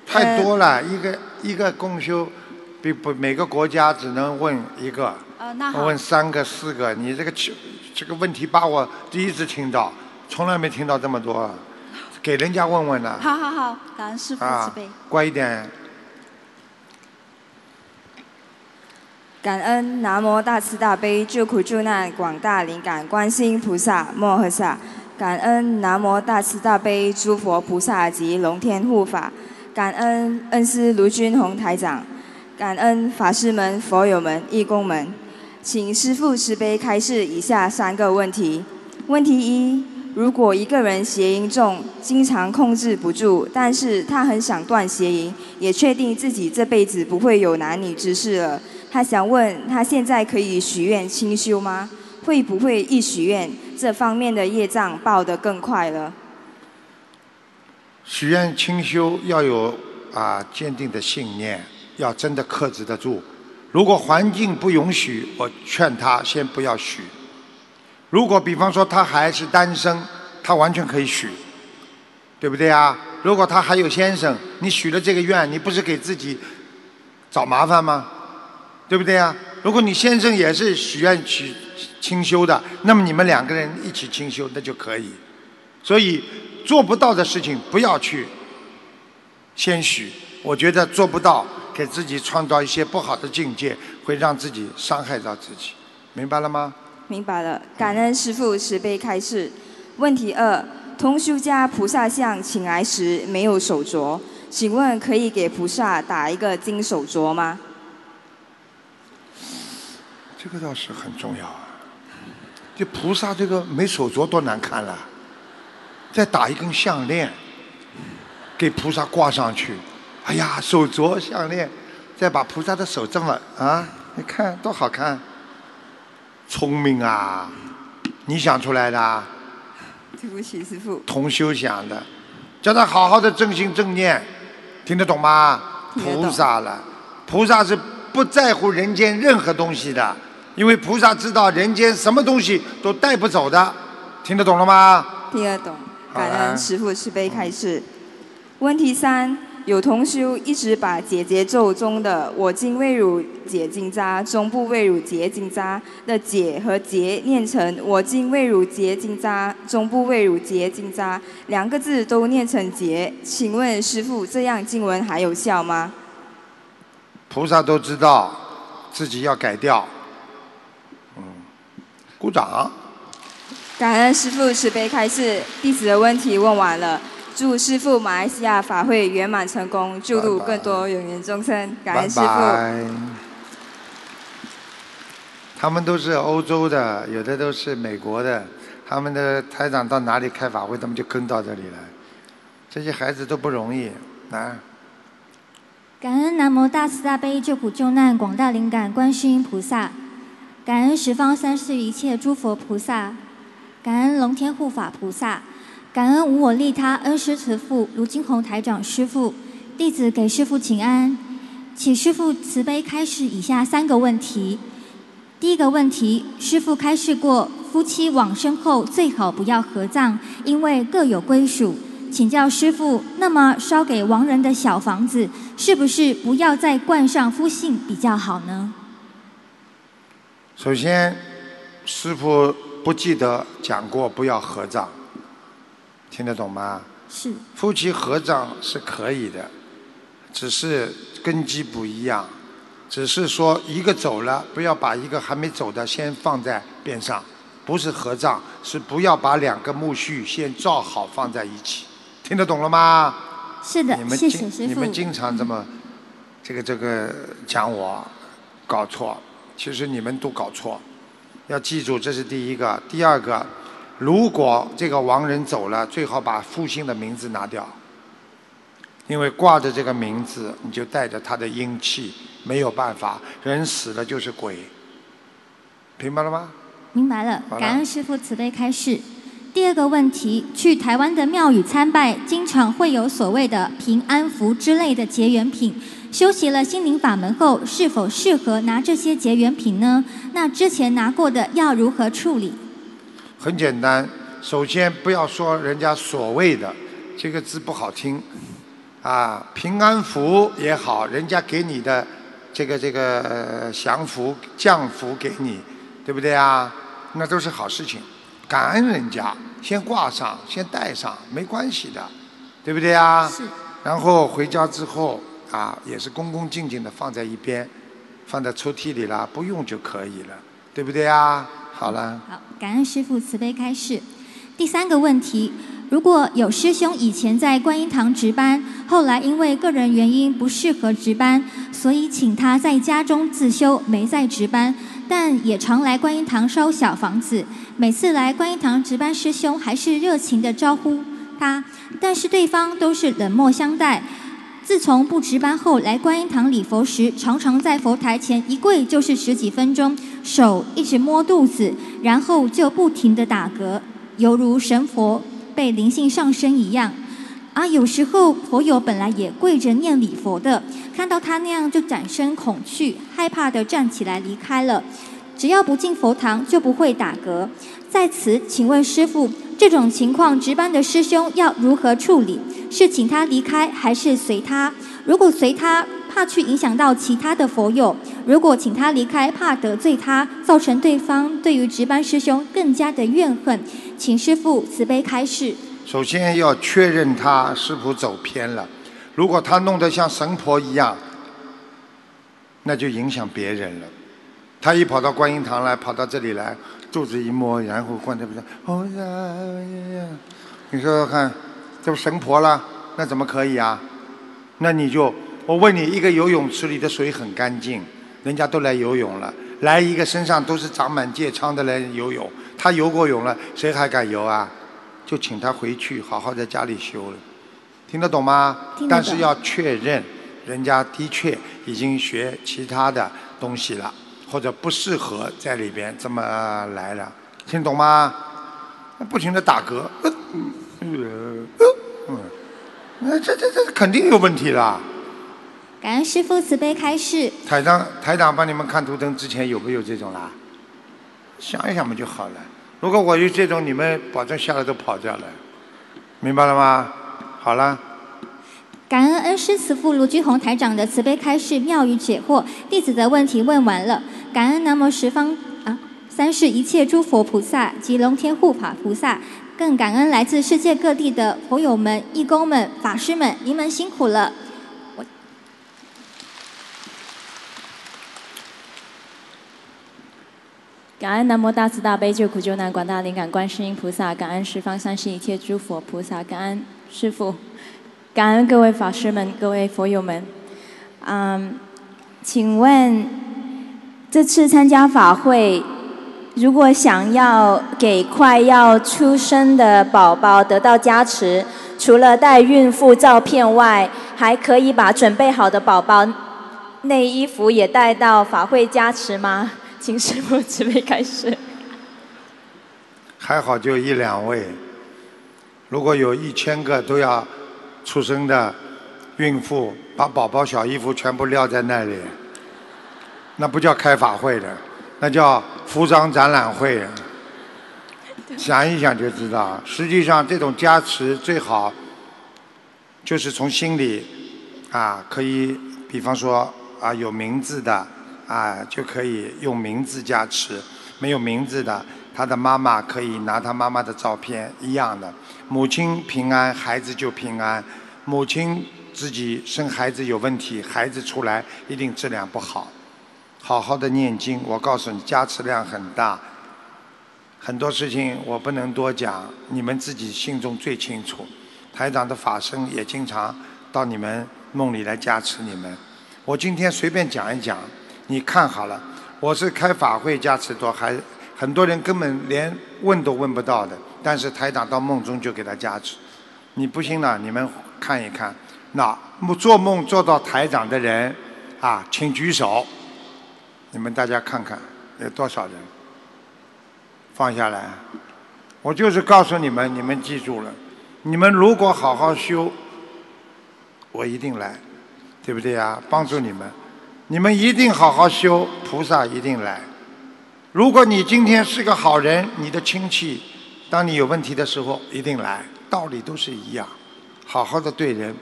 太多了，一个一个公修，比不每个国家只能问一个，呃，那好。问三个四个，你这个这这个问题把我第一次听到，从来没听到这么多，给人家问问呢。好好好，感恩师傅慈啊悲。，乖一点。感恩南无大慈大悲救苦救难广大灵感观世音菩萨摩诃萨，感恩南无大慈大悲诸佛菩萨及龙天护法，感恩恩师卢军宏台长，感恩法师们、佛友们、义工们，请师父慈悲开示以下三个问题。问题一：如果一个人邪淫重，经常控制不住，但是他很想断邪淫，也确定自己这辈子不会有男女之事了。他想问，他现在可以许愿清修吗？会不会一许愿，这方面的业障报得更快了？许愿清修要有啊坚定的信念，要真的克制得住。如果环境不允许，我劝他先不要许。如果比方说他还是单身，他完全可以许，对不对啊？如果他还有先生，你许了这个愿，你不是给自己找麻烦吗？对不对啊？如果你先生也是许愿许清修的，那么你们两个人一起清修，那就可以。所以做不到的事情不要去先许，我觉得做不到，给自己创造一些不好的境界，会让自己伤害到自己，明白了吗？明白了，感恩师父慈悲开示。问题二：同修家菩萨像请来时没有手镯，请问可以给菩萨打一个金手镯吗？这个倒是很重要啊。这菩萨这个没手镯多难看了，再打一根项链，给菩萨挂上去。哎呀，手镯项链，再把菩萨的手这么啊，你看多好看。聪明啊，你想出来的啊？对不起，师父。同修想的，叫他好好的正心正念，听得懂吗？菩萨了，菩萨是不在乎人间任何东西的，因为菩萨知道人间什么东西都带不走的，听得懂了吗？听得懂，感恩师父慈悲开示。问题三：有同修一直把解结咒中的“我今未汝解金渣，终不未汝结金渣”的“解”和“结”念成“我今未汝结金渣，终不未汝结金渣”，两个字都念成“结”。请问师父，这样经文还有效吗？菩萨都知道自己要改掉，嗯，鼓掌。感恩师父慈悲开示，弟子的问题问完了。祝师父马来西亚法会圆满成功，救度更多有缘众生。感恩师父。拜拜。他们都是欧洲的，有的都是美国的，他们的台长到哪里开法会，他们就跟到这里来。这些孩子都不容易啊。感恩南无大慈大悲救苦救难广大灵感观世音菩萨，感恩十方三世一切诸佛菩萨，感恩龙天护法菩萨，感恩无我利他恩师慈父卢金红台长师父，弟子给师父请安，请师父慈悲开示以下三个问题。第一个问题，师父开示过，夫妻往生后最好不要合葬，因为各有归属。请教师父，那么烧给亡人的小房子，是不是不要再冠上夫姓比较好呢？首先，师傅不记得讲过不要合葬，听得懂吗？是。夫妻合葬是可以的，只是根基不一样，只是说一个走了，不要把一个还没走的先放在边上，不是合葬，是不要把两个墓序先造好放在一起，听得懂了吗？是的你，们谢经。你们经常这么这个这个讲我搞错，其实你们都搞错。要记住，这是第一个。第二个，如果这个亡人走了，最好把父亲的名字拿掉，因为挂着这个名字，你就带着他的阴气，没有办法。人死了就是鬼，明白了吗？明白了感恩师傅慈悲开示。第二个问题，去台湾的庙宇参拜，经常会有所谓的平安符之类的结缘品。修习了心灵法门后，是否适合拿这些结缘品呢？那之前拿过的要如何处理？很简单，首先不要说人家所谓的这个字不好听，啊，平安符也好，人家给你的这个这个呃降福降福给你，对不对啊？那都是好事情，感恩人家，先挂上，先带上，没关系的，对不对啊？是。然后回家之后啊，也是恭恭敬敬的放在一边，放在抽屉里啦，不用就可以了，对不对啊？好了。好，感恩师父慈悲开示。第三个问题，如果有师兄以前在观音堂值班，后来因为个人原因不适合值班，所以请他在家中自修，没在值班，但也常来观音堂烧小房子。每次来观音堂值班，师兄还是热情的招呼他，但是对方都是冷漠相待。自从不值班后，来观音堂礼佛时，常常在佛台前一跪就是十几分钟，手一直摸肚子，然后就不停的打嗝，犹如神佛被灵性上身一样。啊，有时候佛友本来也跪着念礼佛的，看到他那样就产生恐惧，害怕的站起来离开了。只要不进佛堂，就不会打嗝。在此，请问师傅，这种情况值班的师兄要如何处理？是请他离开，还是随他？如果随他，怕去影响到其他的佛友；如果请他离开，怕得罪他，造成对方对于值班师兄更加的怨恨。请师傅慈悲开示。首先要确认他是否走偏了。如果他弄得像神婆一样，那就影响别人了。他一跑到观音堂来，跑到这里来，肚子一摸，然后换这不是，哦呀呀呀！你说说看，这不神婆了？那怎么可以啊？那你就，我问你，一个游泳池里的水很干净，人家都来游泳了，来一个身上都是长满疥疮的来游泳，他游过泳了，谁还敢游啊？就请他回去，好好在家里修了，听得懂吗？听得懂但是要确认，人家的确已经学其他的东西了，或者不适合在里边这么来了，听懂吗？不停的打嗝，呃嗯嗯，那这这这肯定有问题啦。感恩师父慈悲开示。台长台长帮你们看图腾之前有没有这种啦？想一想不就好了。如果我有这种，你们保证下来都跑掉了，明白了吗？好了。感恩恩师慈父卢居宏台长的慈悲开示，妙语解惑。弟子的问题问完了，感恩南无十方啊三世一切诸佛菩萨及龙天护法菩萨，更感恩来自世界各地的佛友们、义工们、法师们，你们辛苦了。感恩南无大慈大悲救苦救难广大灵感观世音菩萨，感恩十方三世一切诸佛菩萨，感恩师父，感恩各位法师们、各位佛友们。嗯，请问这次参加法会，如果想要给快要出生的宝宝得到加持，除了带孕妇照片外，还可以把准备好的宝宝内衣服也带到法会加持吗？请师父慈悲开始。还好就一两位，如果有一千个都要出生的孕妇，把宝宝小衣服全部撂在那里，那不叫开法会的，那叫服装展览会。想一想就知道，实际上这种加持最好就是从心里啊，可以，比方说啊有名字的啊，就可以用名字加持；没有名字的，他的妈妈可以拿他妈妈的照片一样的。母亲平安，孩子就平安；母亲自己生孩子有问题，孩子出来一定质量不好。好好的念经，我告诉你，加持量很大。很多事情我不能多讲，你们自己心中最清楚。台长的法身也经常到你们梦里来加持你们。我今天随便讲一讲，你看好了，我是开法会加持多，还很多人根本连问都问不到的，但是台长到梦中就给他加持。你不信了，你们看一看，那做梦做到台长的人啊，请举手。你们大家看看有多少人？放下来。我就是告诉你们，你们记住了，你们如果好好修，我一定来，对不对呀？帮助你们，你们一定好好修，菩萨一定来。如果你今天是个好人，你的亲戚，当你有问题的时候一定来，道理都是一样。好好的对人，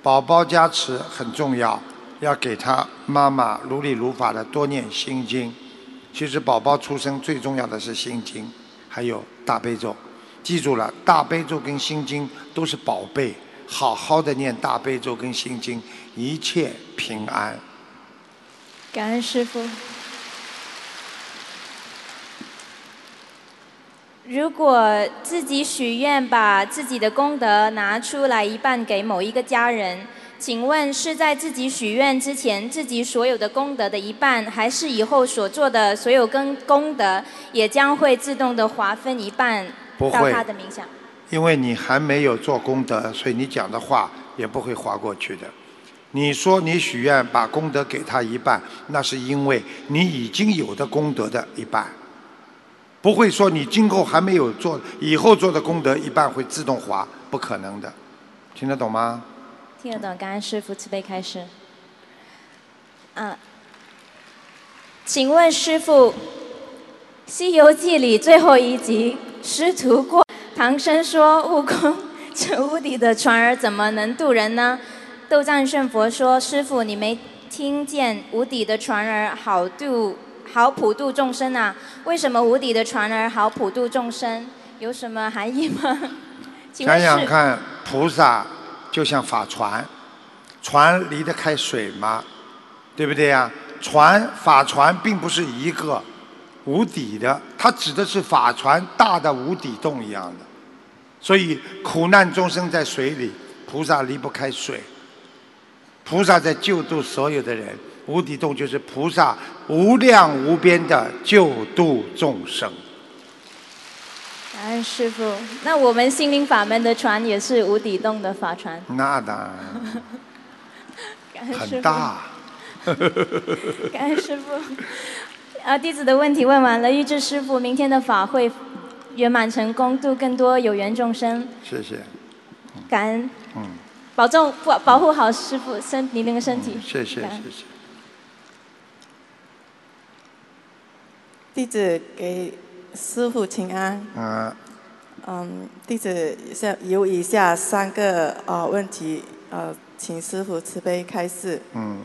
宝宝加持很重要，要给他妈妈如理如法的多念心经。其实宝宝出生最重要的是心经，还有大悲咒。记住了，大悲咒跟心经都是宝贝，好好的念大悲咒跟心经，一切平安。感恩师傅。如果自己许愿把自己的功德拿出来一半给某一个家人，请问是在自己许愿之前自己所有的功德的一半，还是以后所做的所有跟功德也将会自动的划分一半到他的名下？因为你还没有做功德，所以你讲的话也不会划过去的。你说你许愿把功德给他一半，那是因为你已经有的功德的一半，不会说你今后还没有做，以后做的功德一半会自动划，不可能的。听得懂吗？听得懂，感恩师傅慈悲开示。啊，请问师傅，《西游记》里最后一集，师徒过，唐僧说悟空这无底的船儿怎么能渡人呢？斗战胜佛说师傅你没听见无底的船儿好渡好普度众生啊？为什么无底的船儿好普度众生？有什么含义吗？想想看，菩萨就像法船，船离得开水吗？对不对呀？船法船并不是一个无底的，它指的是法船大的无底洞一样的。所以苦难众生在水里，菩萨离不开水。菩萨在救度所有的人，无底洞就是菩萨无量无边的救度众生。感恩师傅。那我们心灵法门的船也是无底洞的法船。那当然 感恩师大。感恩师傅。啊，弟子的问题问完了，预祝师傅明天的法会圆满成功，度更多有缘众生。谢谢，感恩，嗯，保重保保护好师傅身你那个身体。谢谢谢谢。弟子给师傅请安。嗯，嗯，弟子下有以下三个呃问题，呃，请师傅慈悲开示。嗯，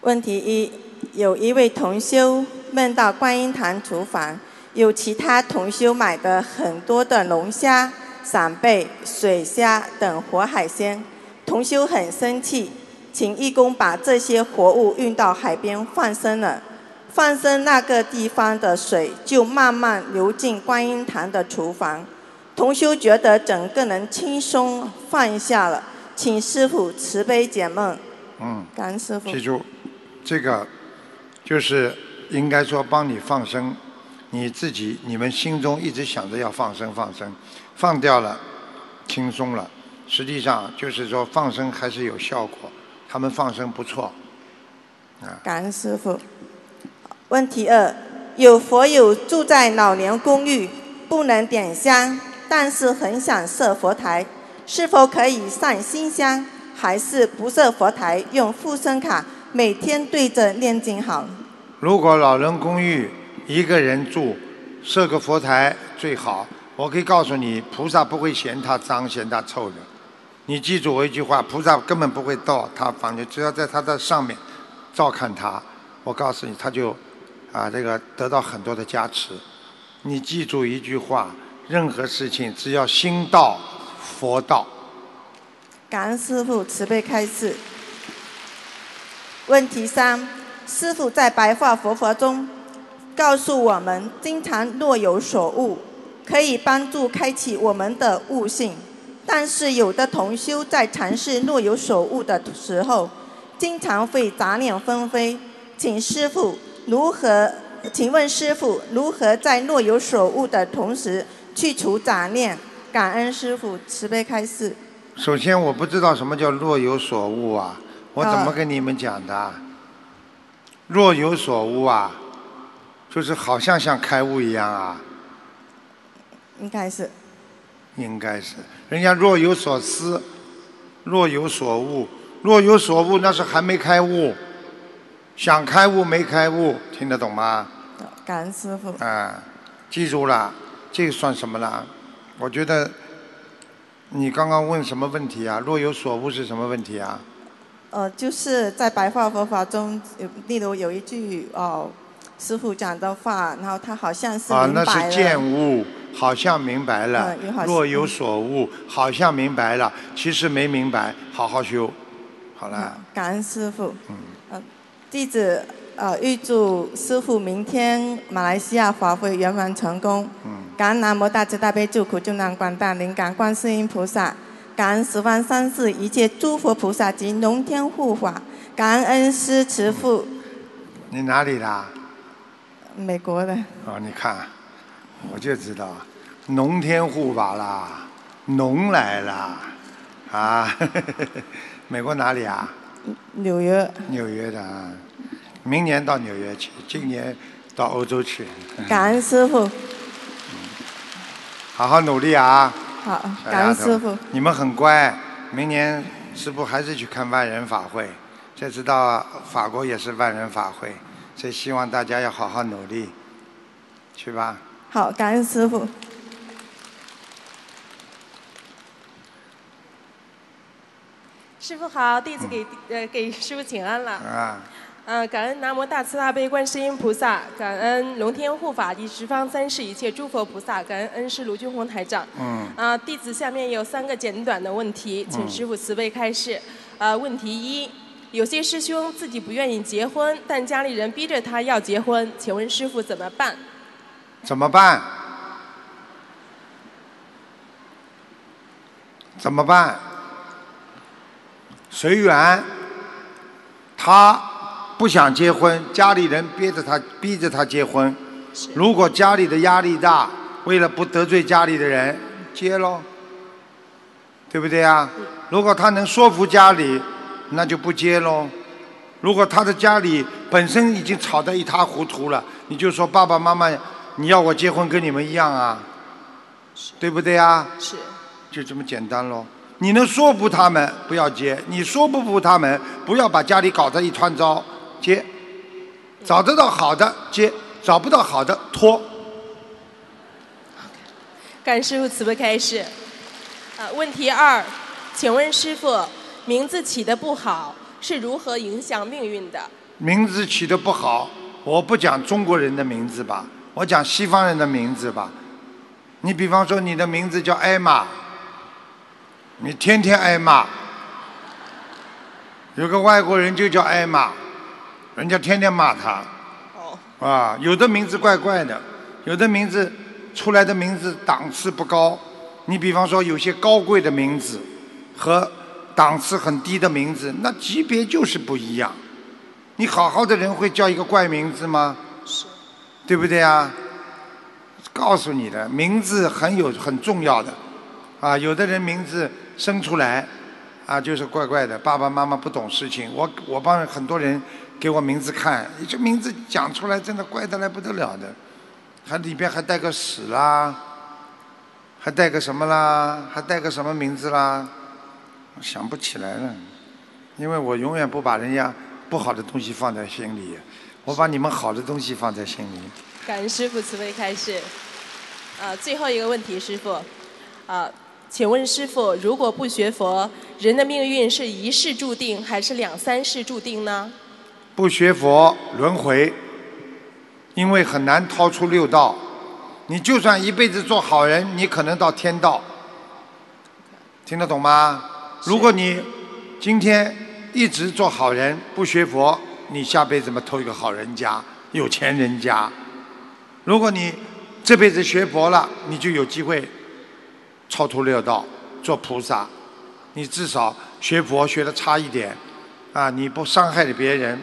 问题一：有一位同修梦到观音堂厨房有其他同修买的很多的龙虾、扇贝、水虾等活海鲜，同修很生气，请义工把这些活物运到海边放生了。放生那个地方的水就慢慢流进观音堂的厨房，同修觉得整个人轻松放下了，请师傅慈悲解梦。嗯，感恩师傅。记住，这个就是应该说帮你放生，你自己你们心中一直想着要放生放生，放掉了，轻松了。实际上就是说放生还是有效果，他们放生不错。啊，感恩师傅。问题二：有佛友住在老年公寓，不能点香，但是很想设佛台，是否可以上新香，还是不设佛台，用护身卡每天对着念经好？如果老人公寓一个人住，设个佛台最好。我可以告诉你，菩萨不会嫌他脏、嫌他臭的。你记住我一句话，菩萨根本不会到他房间，只要在他的上面照看他，我告诉你，他就啊这个得到很多的加持。你记住一句话，任何事情只要心到佛到。感恩师傅慈悲开示。问题三：师傅在白话佛法中告诉我们，经常若有所悟，可以帮助开启我们的悟性。但是有的同修在尝试若有所悟的时候，经常会杂念纷飞。请师傅如何？请问师傅如何在若有所悟的同时去除杂念？感恩师傅慈悲开示。首先，我不知道什么叫若有所悟啊，我怎么跟你们讲的啊？若有所悟啊，就是好像像开悟一样啊，应该是。应该是。人家若有所思，若有所悟，若有所悟那是还没开悟，想开悟没开悟，听得懂吗？感恩师傅。啊，记住了，这个算什么了？我觉得你刚刚问什么问题啊？若有所悟是什么问题啊？呃，就是在白话佛法中，例如有一句哦，师傅讲的话，然后他好像是啊。那是见悟，好像明白了若有所悟，好像明白了，其实没明白，好好修，好了。感恩师傅。嗯。弟子呃预祝师傅明天马来西亚法会圆满成功。嗯。感恩南无大慈大悲救苦救难广大灵感观世音菩萨，感恩十方三世一切诸佛菩萨及龙天护法，感恩恩师慈父，你哪里的？美国的。哦，你看，我就知道，农天护法啦，农来啦，啊，美国哪里啊？纽约。纽约的啊，明年到纽约去，今年到欧洲去。感恩师傅。好好努力啊！好，感恩师傅。你们很乖，明年师傅还是去看万人法会。这次到法国也是万人法会，所以希望大家要好好努力，去吧。好，感恩师傅。师傅好，弟子给呃给师傅请安了。啊，呃，感恩南无大慈大悲观世音菩萨，感恩龙天护法及十方三世一切诸佛菩萨，感恩恩师卢俊宏台长。嗯啊、弟子下面有三个简短的问题，请嗯师傅慈悲开示。呃，问题一，有些师兄自己不愿意结婚，但家里人逼着他要结婚，请问师傅怎么办？怎么办？怎么办？随缘。他不想结婚，家里人逼着他，逼着他结婚。如果家里的压力大，为了不得罪家里的人，结喽，对不对呀？如果他能说服家里，那就不结喽。如果他的家里本身已经吵得一塌糊涂了，你就说爸爸妈妈，你要我结婚跟你们一样啊，对不对啊？是。就这么简单喽。你能说服他们不要结，你说不服他们，不要把家里搞得一团糟，结。找得到好的结，找不到好的拖。感师傅慈悲开示。呃，问题二，请问师傅，名字起得不好是如何影响命运的？名字起得不好，我不讲中国人的名字吧，我讲西方人的名字吧。你比方说你的名字叫艾玛，你天天挨骂。有个外国人就叫艾玛，人家天天骂他。啊，有的名字怪怪的，有的名字出来的名字档次不高。你比方说有些高贵的名字和档次很低的名字，那级别就是不一样。你好好的人会叫一个怪名字吗？对不对啊？告诉你的，名字很有很重要的。啊，有的人名字生出来，啊，就是怪怪的，爸爸妈妈不懂事情。我我帮很多人给我名字看，你这名字讲出来真的怪得来不得了的，还里边还带个屎啦，还带个什么啦，还带个什么名字啦，想不起来了，因为我永远不把人家不好的东西放在心里，我把你们好的东西放在心里。感恩师傅慈悲开示。呃，最后一个问题，师傅，啊、请问师傅，如果不学佛，人的命运是一世注定还是两三世注定呢？不学佛轮回，因为很难掏出六道。你就算一辈子做好人，你可能到天道。听得懂吗？如果你今天一直做好人，不学佛，你下辈子嘛投一个好人家、有钱人家。如果你这辈子学佛了，你就有机会超脱六道，做菩萨。你至少学佛学的差一点，啊，你不伤害了别人，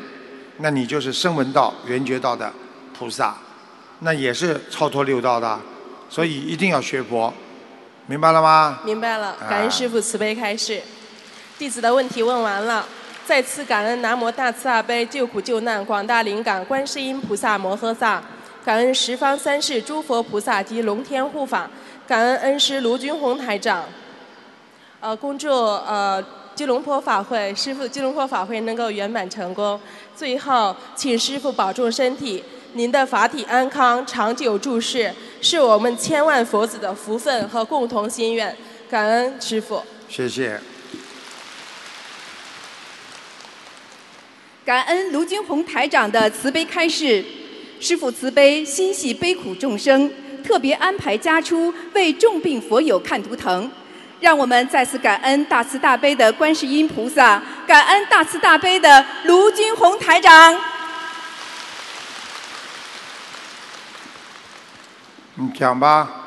那你就是声闻道、缘觉道的菩萨，那也是超脱六道的，所以一定要学佛，明白了吗？明白了，啊感恩师傅慈悲开示。弟子的问题问完了，再次感恩南无大慈大悲救苦救难广大灵感观世音菩萨摩诃萨，感恩十方三世诸佛菩萨及龙天护法，感恩恩师卢军宏台长。呃，恭祝呃吉隆坡法会师傅吉隆坡法会能够圆满成功。最后，请师傅保重身体，您的法体安康，长久住世，是我们千万佛子的福分和共同心愿。感恩师傅。谢谢。感恩卢军红台长的慈悲开示，师父慈悲心系悲苦众生，特别安排家出为重病佛友看图腾，让我们再次感恩大慈大悲的观世音菩萨，感恩大慈大悲的卢军红台长。你讲吧。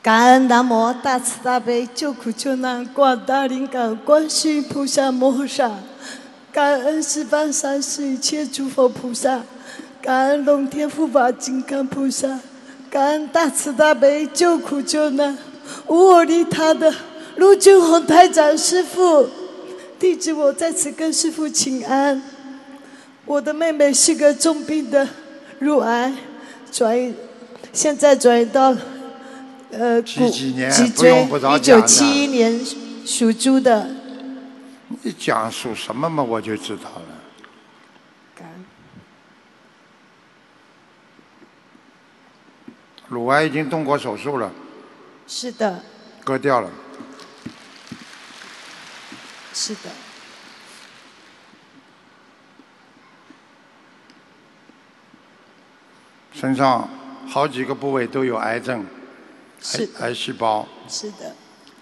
感恩南无大慈大悲救苦救难广大灵感观世音菩萨摩诃萨，感恩十方三世一切诸佛菩萨，感恩龙天护法金刚菩萨，感恩大慈大悲救苦救难无我利他的陆军宏台长师傅，弟子我在此跟师傅请安。我的妹妹是个重病的乳癌，转移，现在转移到呃骨脊椎，一九七一年属猪的。你讲属什么嘛，我就知道了。肝乳癌已经动过手术了，是的，割掉了。是的，身上好几个部位都有癌症，是癌癌细胞，是的，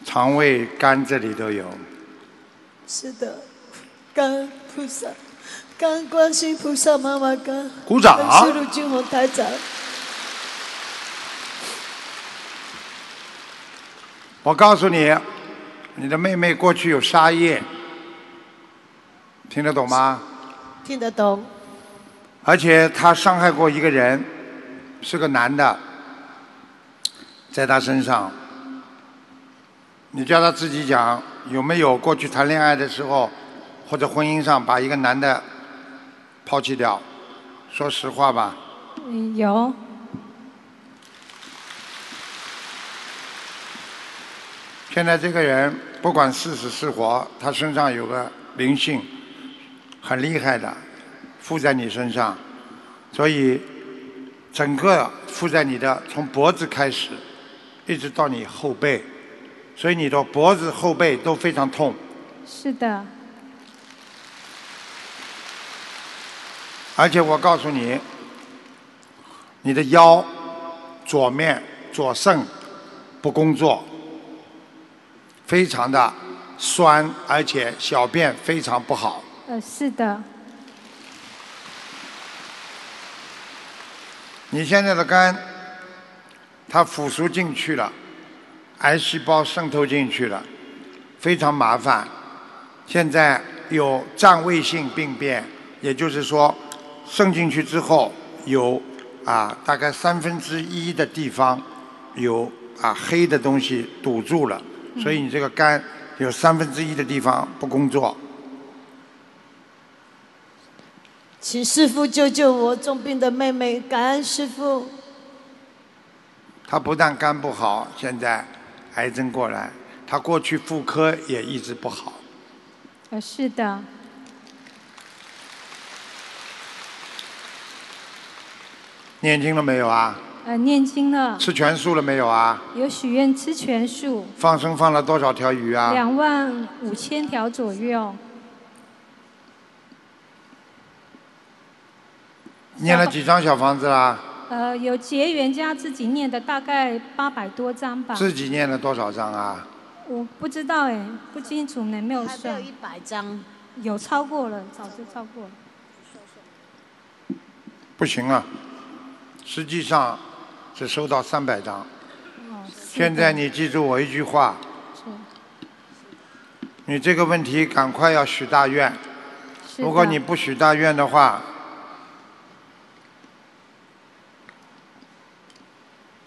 肠胃、肝这里都有。是的，感恩菩萨，感恩观世菩萨妈妈，感恩鼓掌感恩陆军宏台长。我告诉你，你的妹妹过去有杀业，听得懂吗？听得懂？而且她伤害过一个人，是个男的，在她身上。你叫她自己讲，有没有过去谈恋爱的时候，或者婚姻上把一个男的抛弃掉？说实话吧。嗯，有，现在这个人不管是死是活，他身上有个灵性，很厉害的，附在你身上，所以整个附在你的从脖子开始，一直到你后背，所以你的脖子、后背都非常痛。是的，而且我告诉你，你的腰左面左肾不工作，非常的酸，而且小便非常不好。呃，是的，你现在的肝，它腐熟进去了，癌细胞渗透进去了，非常麻烦。现在有占位性病变，也就是说，渗进去之后有啊大概三分之一的地方有啊黑的东西堵住了，所以你这个肝有三分之一的地方不工作。请师傅救救我重病的妹妹，感恩师傅。他不但肝不好，现在癌症过来，他过去妇科也一直不好。呃，是的，念经了没有啊？呃，念经了，吃全素了没有啊？有许愿吃全素，放生放了多少条鱼啊？两万五千条左右。念了几张小房子啦？呃，有结缘家自己念的大概八百多张吧。自己念了多少张啊？我不知道哎，不清楚呢，没有算。有一百张，有超过了，早就超过了。不行啊，实际上只收到三百张。哦，现在你记住我一句话，你这个问题赶快要许大愿。是如果你不许大愿的话，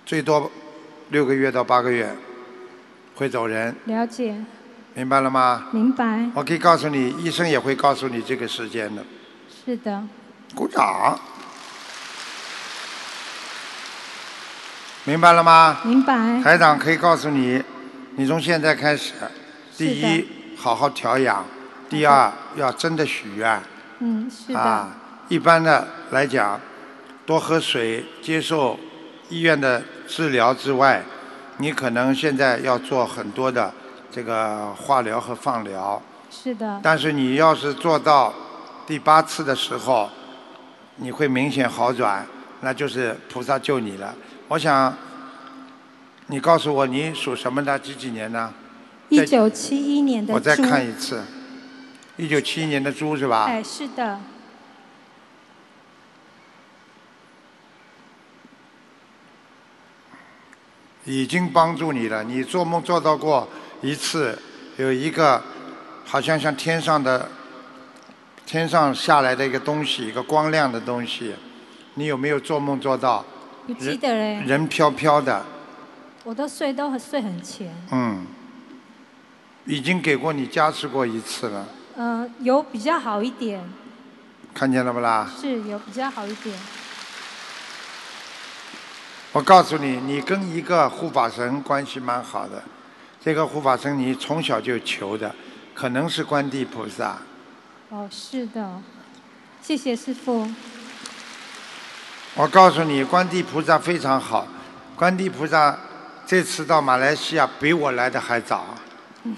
最多六个月到八个月会走人，了解，明白了吗？明白，我可以告诉你，医生也会告诉你这个时间的。是的，鼓掌。明白了吗？明白。台长可以告诉你，你从现在开始，第一好好调养，第二要真的许愿。嗯，是的。啊，一般的来讲，多喝水，接受医院的治疗之外，你可能现在要做很多的这个化疗和放疗。是的。但是你要是做到第八次的时候，你会明显好转，那就是菩萨救你了。我想，你告诉我你属什么的？几几年呢？一九七一年的。我再看一次，一九七一年的猪是吧？哎，是的。已经帮助你了。你做梦做到过一次，有一个好像像天上的天上下来的一个东西，一个光亮的东西。你有没有做梦做到？不记得嘞。人飘飘的。我都睡都很睡很浅。嗯。已经给过你加持过一次了。嗯，有比较好一点。看见了不啦？是有比较好一点。我告诉你，你跟一个护法神关系蛮好的，这个护法神你从小就求的，可能是观地菩萨。哦，是的，谢谢师傅。我告诉你，观地菩萨非常好，观地菩萨这次到马来西亚比我来的还早。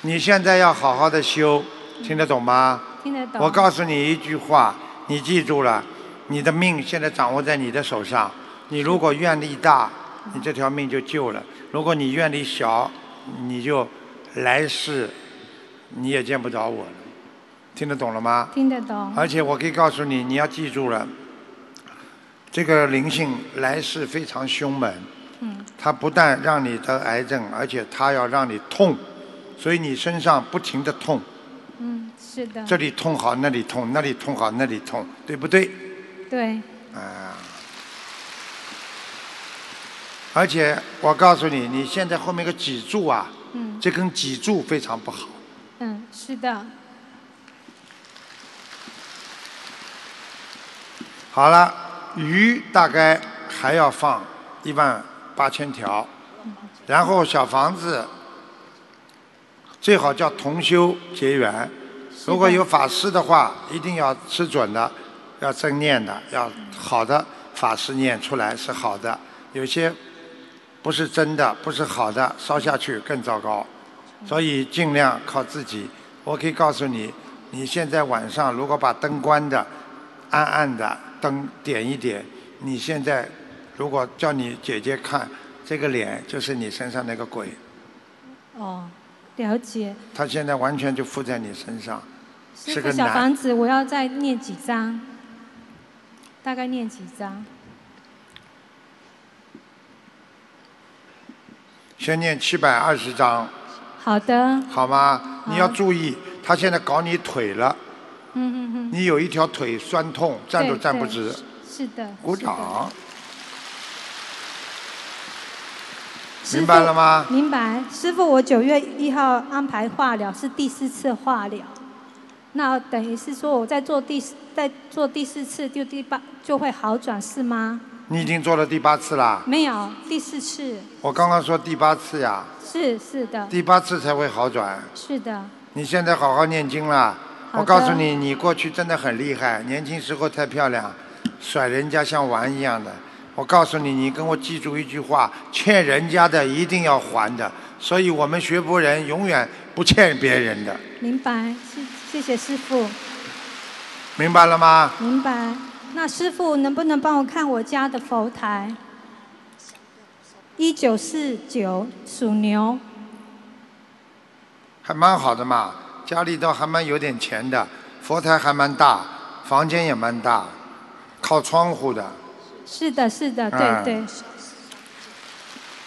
你现在要好好的修，听得懂吗？听得懂。我告诉你一句话。你记住了，你的命现在掌握在你的手上。你如果愿力大，你这条命就救了；如果你愿力小，你就来世你也见不着我了。听得懂了吗？听得懂。而且我可以告诉你，你要记住了，这个灵性来世非常凶猛。嗯。它不但让你得癌症，而且它要让你痛，所以你身上不停的痛。嗯。是的。这里痛好，那里痛，那里痛好，那里痛，对不对？对。啊。而且我告诉你，你现在后面个脊柱啊，嗯，这根脊柱非常不好。嗯，是的。好了，鱼大概还要放一万八千条，然后小房子最好叫同修结缘。如果有法师的话，一定要吃准的，要真念的，要好的法师念出来是好的。有些不是真的，不是好的，烧下去更糟糕。所以尽量靠自己。我可以告诉你，你现在晚上如果把灯关的，暗暗的灯点一点，你现在如果叫你姐姐看这个脸，就是你身上那个鬼。哦，了解。他现在完全就附在你身上。是个小房子，我要再念几张？大概念几张？先念七百二十张。好的。好吗？你要注意，他现在搞你腿了。嗯嗯嗯。你有一条腿酸痛，站都站不直。是的。鼓掌。明白了吗？明白，师傅，我九月一号安排化疗，是第四次化疗。那等于是说，我在做第在做第四次，就第八就会好转，是吗？你已经做了第八次啦？没有，第四次。我刚刚说第八次呀。是是的。第八次才会好转。是的。你现在好好念经啦。我告诉你，你过去真的很厉害，年轻时候太漂亮，甩人家像玩一样的。我告诉你，你跟我记住一句话：欠人家的一定要还的。所以我们学佛人永远不欠别人的。明白。谢谢师傅。明白了吗？明白。那师傅能不能帮我看我家的佛台？一九四九属牛。还蛮好的嘛，家里倒还蛮有点钱的，佛台还蛮大，房间也蛮大，靠窗户的。是的，是的，对对。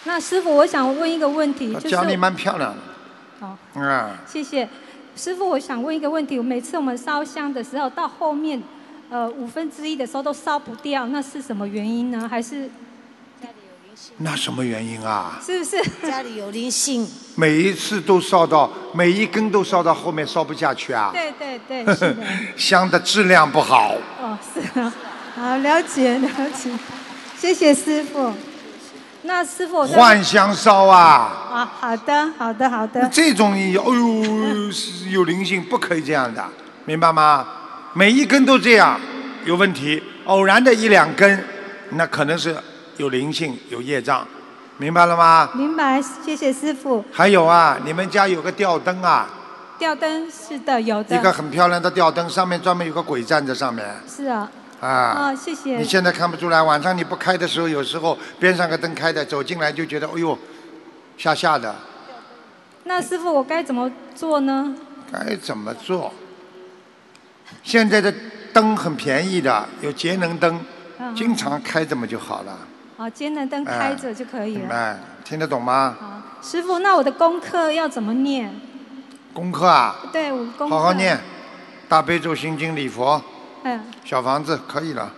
那师傅，我想问一个问题，就是。家里蛮漂亮的。好。啊。谢谢。师傅，我想问一个问题：每次我们烧香的时候，到后面，呃，五分之一的时候都烧不掉，那是什么原因呢？还是？家里有灵性。那什么原因啊？是不是家里有灵性？每一次都烧到，每一根都烧到后面烧不下去啊？对对对，是的。香的质量不好。哦，是啊，好了解了解，谢谢师傅。那师傅换香烧啊！啊，好的好的好的。这种哎呦是有灵性，不可以这样的，明白吗？每一根都这样有问题，偶然的一两根，那可能是有灵性、有业障，明白了吗？明白，谢谢师傅。还有啊，你们家有个吊灯啊，吊灯是的，有的。一个很漂亮的吊灯，上面专门有个鬼站在上面是啊。啊。哦，谢谢。你现在看不出来，晚上你不开的时候，有时候边上个灯开的，走进来就觉得哎呦，吓吓的。那师傅我该怎么做呢？该怎么做？现在的灯很便宜的，有节能灯，嗯经常开着嘛就好了。好，节能灯开着就可以了。哎，听得懂吗？师傅，那我的功课要怎么念？功课啊，对，我功课。好好念，大悲咒、心经、礼佛、嗯，小房子可以了。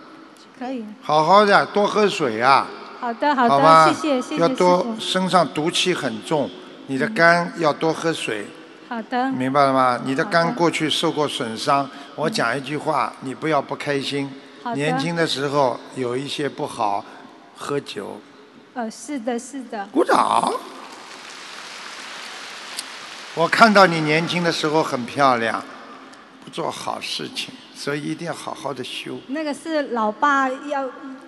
可以。好好的，多喝水啊。好的，好的，谢谢，谢谢师要多。身上毒气很重，你的肝要多喝水，好的。明白了吗？你的肝过去受过损伤，我讲一句话，你不要不开心。年轻的时候有一些不好，喝酒。呃，是的，是的。鼓掌。我看到你年轻的时候很漂亮，不做好事情，所以一定要好好的修。那个是老爸要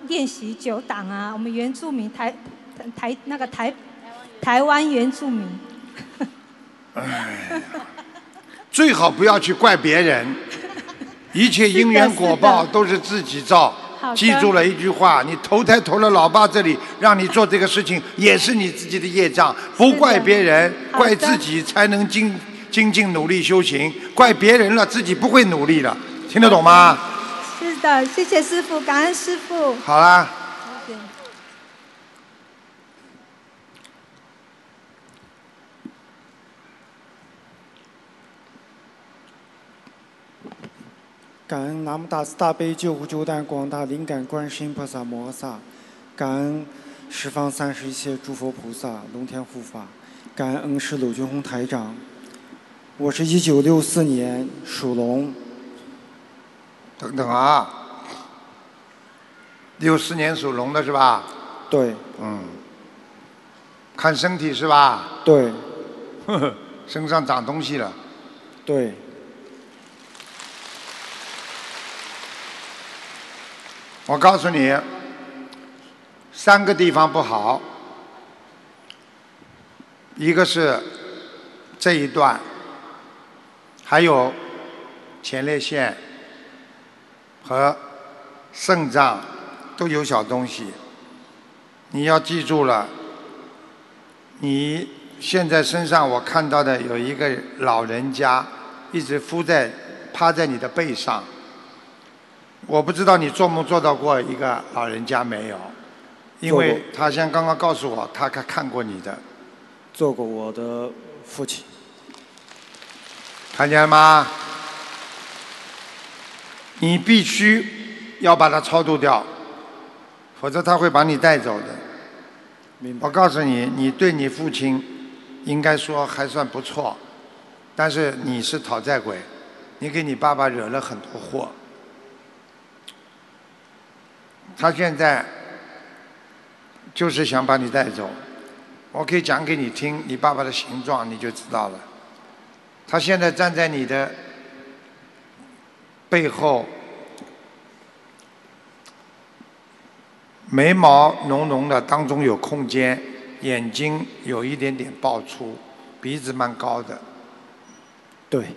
练习九档啊，我们原住民台台那个台台湾原住民。哎，最好不要去怪别人，一切因缘果报都是自己造记住了一句话：你投胎投了老爸这里，让你做这个事情，也是你自己的业障，不怪别人，怪自己才能精精进努力修行。怪别人了，自己不会努力了，听得懂吗？是的，谢谢师傅，感恩师傅。好啦，感恩南无大慈大悲救苦救难广大灵感观世音菩萨摩诃萨，感恩十方三世一切诸佛菩萨、龙天护法，感恩恩师鲁军宏台长。我是一九六四年属龙，等等啊，六四年属龙的是吧？对，嗯，看身体是吧？对，呵呵，身上长东西了。对，我告诉你，三个地方不好，一个是这一段，还有前列腺和肾脏都有小东西。你要记住了，你现在身上我看到的有一个老人家，一直敷在趴在你的背上。我不知道你做梦做到过一个老人家没有，因为他先刚刚告诉我，他看看过你的，做过我的父亲。看见了吗？你必须要把它超度掉，否则他会把你带走的。我告诉你，你对你父亲应该说还算不错，但是你是讨债鬼，你给你爸爸惹了很多祸。他现在就是想把你带走，我可以讲给你听，你爸爸的形状你就知道了。他现在站在你的背后，眉毛浓浓的，当中有空间，眼睛有一点点爆出，鼻子蛮高的。对，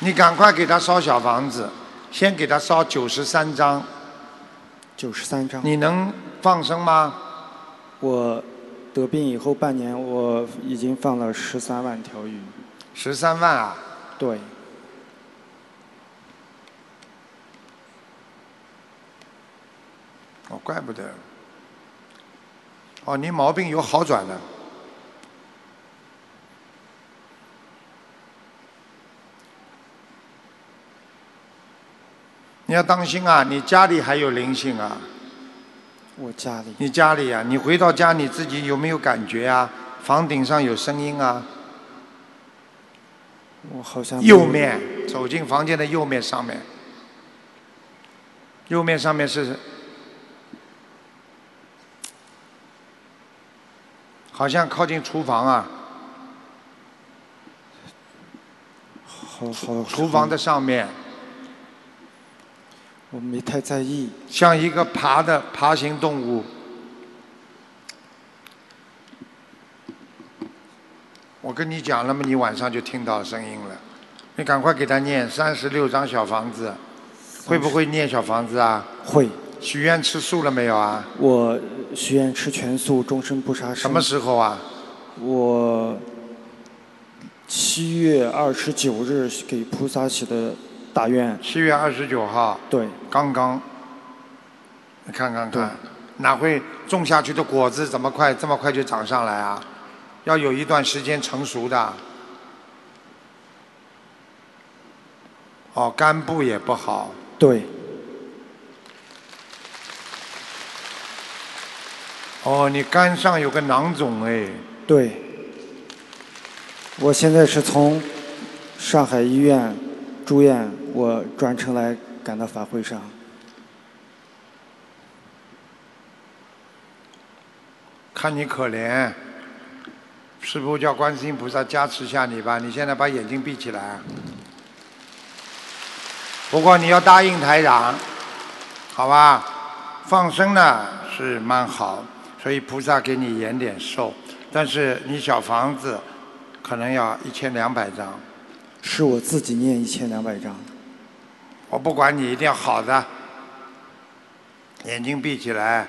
你赶快给他烧小房子，先给他烧九十三张。九十三张。你能放生吗？我得病以后半年，我已经放了十三万条鱼。十三万啊？对，哦，怪不得。哦，你毛病有好转了。你要当心啊！你家里还有灵性啊！我家里。你家里啊，你回到家你自己有没有感觉啊？房顶上有声音啊？我好像右面走进房间的右面上面，右面上面是，好像靠近厨房啊，好好厨房的上面，我没太在意。像一个爬的爬行动物。我跟你讲了嘛，你晚上就听到声音了。你赶快给他念三十六张小房子，会不会念小房子啊？会。许愿吃素了没有啊？我许愿吃全素，终身不杀生。什么时候啊？我七月二十九日给菩萨写的大愿。七月二十九号。对。刚刚。你看看看，哪会种下去的果子怎么快这么快就长上来啊？要有一段时间成熟的。哦，肝部也不好。对。哦，你肝上有个囊肿哎。对。我现在是从上海医院住院，我专程来赶到法会上。看你可怜。师傅叫观世音菩萨加持下你吧，你现在把眼睛闭起来。不过你要答应台长，好吧？放生呢是蛮好，所以菩萨给你延点寿，但是你小房子可能要一千两百张。是我自己念一千两百张。我不管你，一定要好的。眼睛闭起来。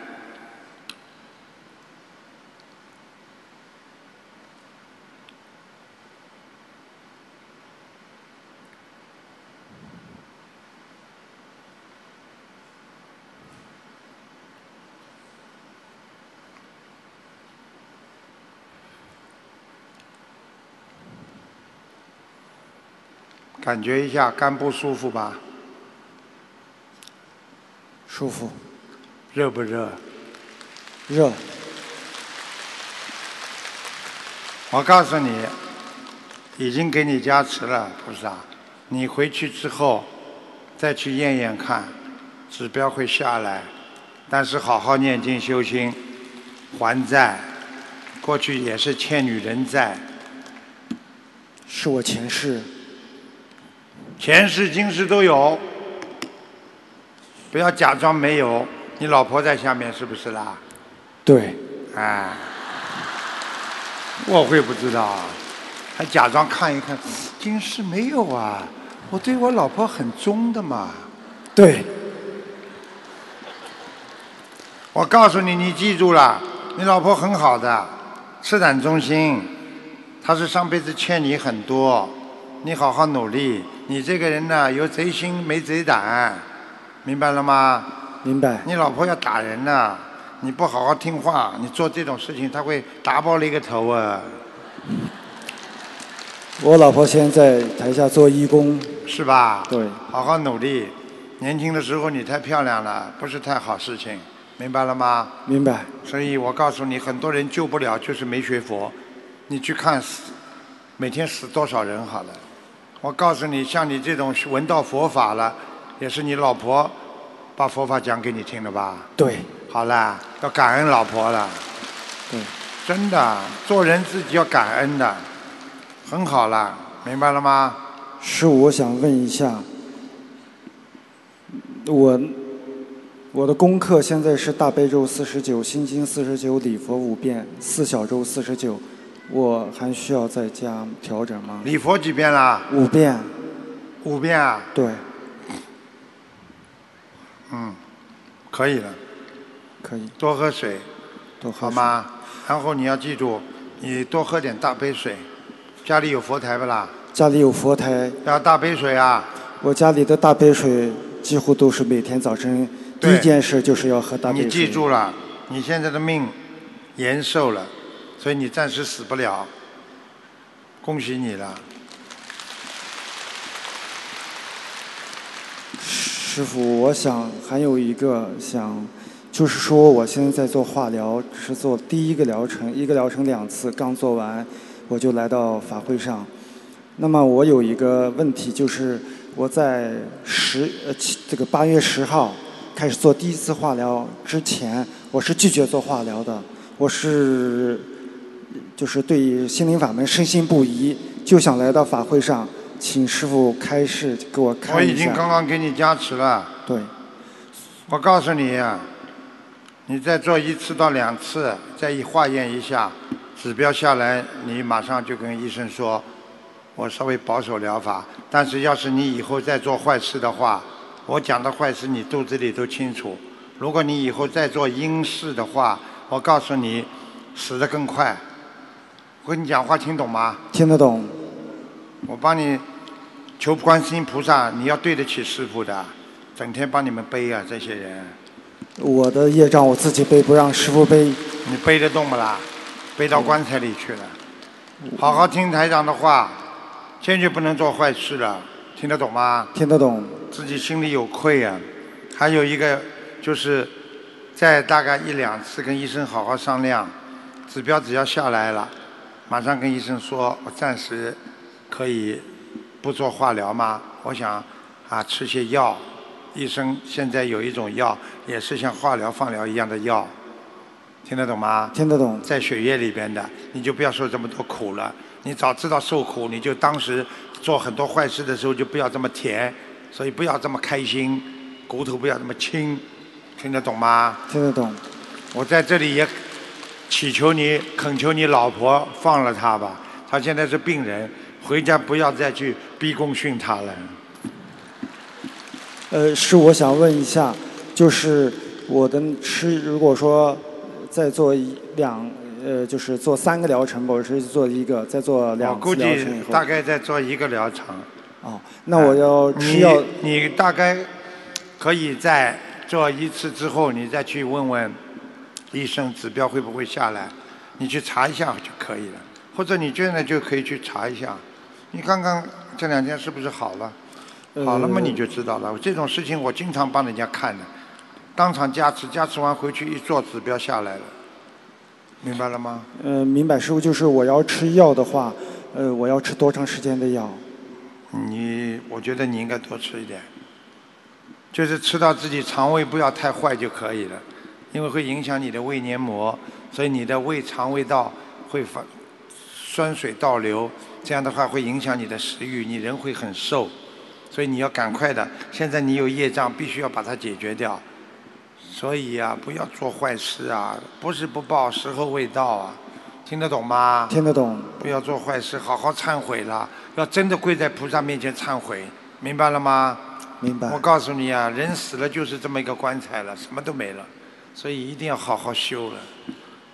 感觉一下肝不舒服吧？舒服。热不热？热。我告诉你，已经给你加持了，菩萨。你回去之后再去验验看，指标会下来。但是好好念经修心，还债。过去也是欠女人债。是我前世。前世今世都有，不要假装没有。你老婆在下面是不是啦？对。哎，我会不知道，还假装看一看，今世没有啊。我对我老婆很忠的嘛。对。我告诉你，你记住了，你老婆很好的，赤胆忠心，她是上辈子欠你很多，你好好努力。你这个人呢，有贼心没贼胆，明白了吗？明白。你老婆要打人呢，你不好好听话，你做这种事情，她会打爆你个头啊！我老婆现在台下做义工。是吧？对。好好努力，年轻的时候你太漂亮了，不是太好事情，明白了吗？明白。所以我告诉你，很多人救不了，就是没学佛。你去看死，每天死多少人好了。我告诉你，像你这种闻到佛法了，也是你老婆把佛法讲给你听的吧？对。好啦，要感恩老婆了。对。真的，做人自己要感恩的，很好啦，明白了吗？是，我想问一下，我我的功课现在是大悲咒四十九，心经四十九，礼佛五遍，四小咒四十九。我还需要再加调整吗？礼佛几遍啦？五遍。五遍啊？对。嗯，可以了。可以。多喝水。多喝。好吗？然后你要记住，你多喝点大杯水。家里有佛台不啦？家里有佛台。要大杯水啊！我家里的大杯水几乎都是每天早晨第一件事就是要喝大杯水。你记住了，你现在的命延寿了。所以你暂时死不了，恭喜你了。师傅，我想还有一个想，就是说我现在在做化疗，只是做第一个疗程，一个疗程两次，刚做完我就来到法会上。那么我有一个问题，就是我在十呃这个八月十号开始做第一次化疗之前，我是拒绝做化疗的，我是就是对心灵法门深信不疑，就想来到法会上，请师傅开示给我看一下。我已经刚刚给你加持了。对。我告诉你呀、你再做一次到两次，再一化验一下，指标下来，你马上就跟医生说，我稍微保守疗法。但是要是你以后再做坏事的话，我讲的坏事你肚子里都清楚。如果你以后再做阴事的话，我告诉你，死得更快。我跟你讲话听懂吗？听得懂。我帮你求观世音菩萨，你要对得起师傅的，整天帮你们背啊，这些人，我的业障我自己背，不让师傅背。你背得动不啦？背到棺材里去了。好好听台长的话，坚决不能做坏事了，听得懂吗？听得懂。自己心里有愧啊。还有一个就是，再大概一两次跟医生好好商量，指标只要下来了，马上跟医生说，我暂时可以不做化疗吗？我想啊吃些药。医生现在有一种药，也是像化疗、放疗一样的药，听得懂吗？听得懂。在血液里边的，你就不要受这么多苦了。你早知道受苦，你就当时做很多坏事的时候就不要这么甜，所以不要这么开心，骨头不要这么轻，听得懂吗？听得懂。我在这里也祈求你，恳求你老婆放了他吧，他现在是病人，回家不要再去逼供训他了。呃，是我想问一下，就是我的吃，如果说再做一两，呃，就是做三个疗程，我是做一个，再做我两估计次疗程以后，大概再做一个疗程。哦，那我要吃你药，你大概可以在做一次之后，你再去问问医生指标会不会下来，你去查一下就可以了。或者你现在就可以去查一下，你刚刚这两天是不是好了？好了嘛，呃你就知道了。这种事情我经常帮人家看的，当场加持，加持完回去一做指标下来了，明白了吗？呃，明白师傅，就是我要吃药的话，呃，我要吃多长时间的药？你，我觉得你应该多吃一点，就是吃到自己肠胃不要太坏就可以了，因为会影响你的胃黏膜，所以你的胃肠胃道会发酸水倒流，这样的话会影响你的食欲，你人会很瘦，所以你要赶快的。现在你有业障，必须要把它解决掉。所以呀、不要做坏事啊，不是不报，时候未到啊，听得懂吗？听得懂。不要做坏事，好好忏悔了，要真的跪在菩萨面前忏悔，明白了吗？明白。我告诉你啊，人死了就是这么一个棺材了，什么都没了，所以一定要好好修了。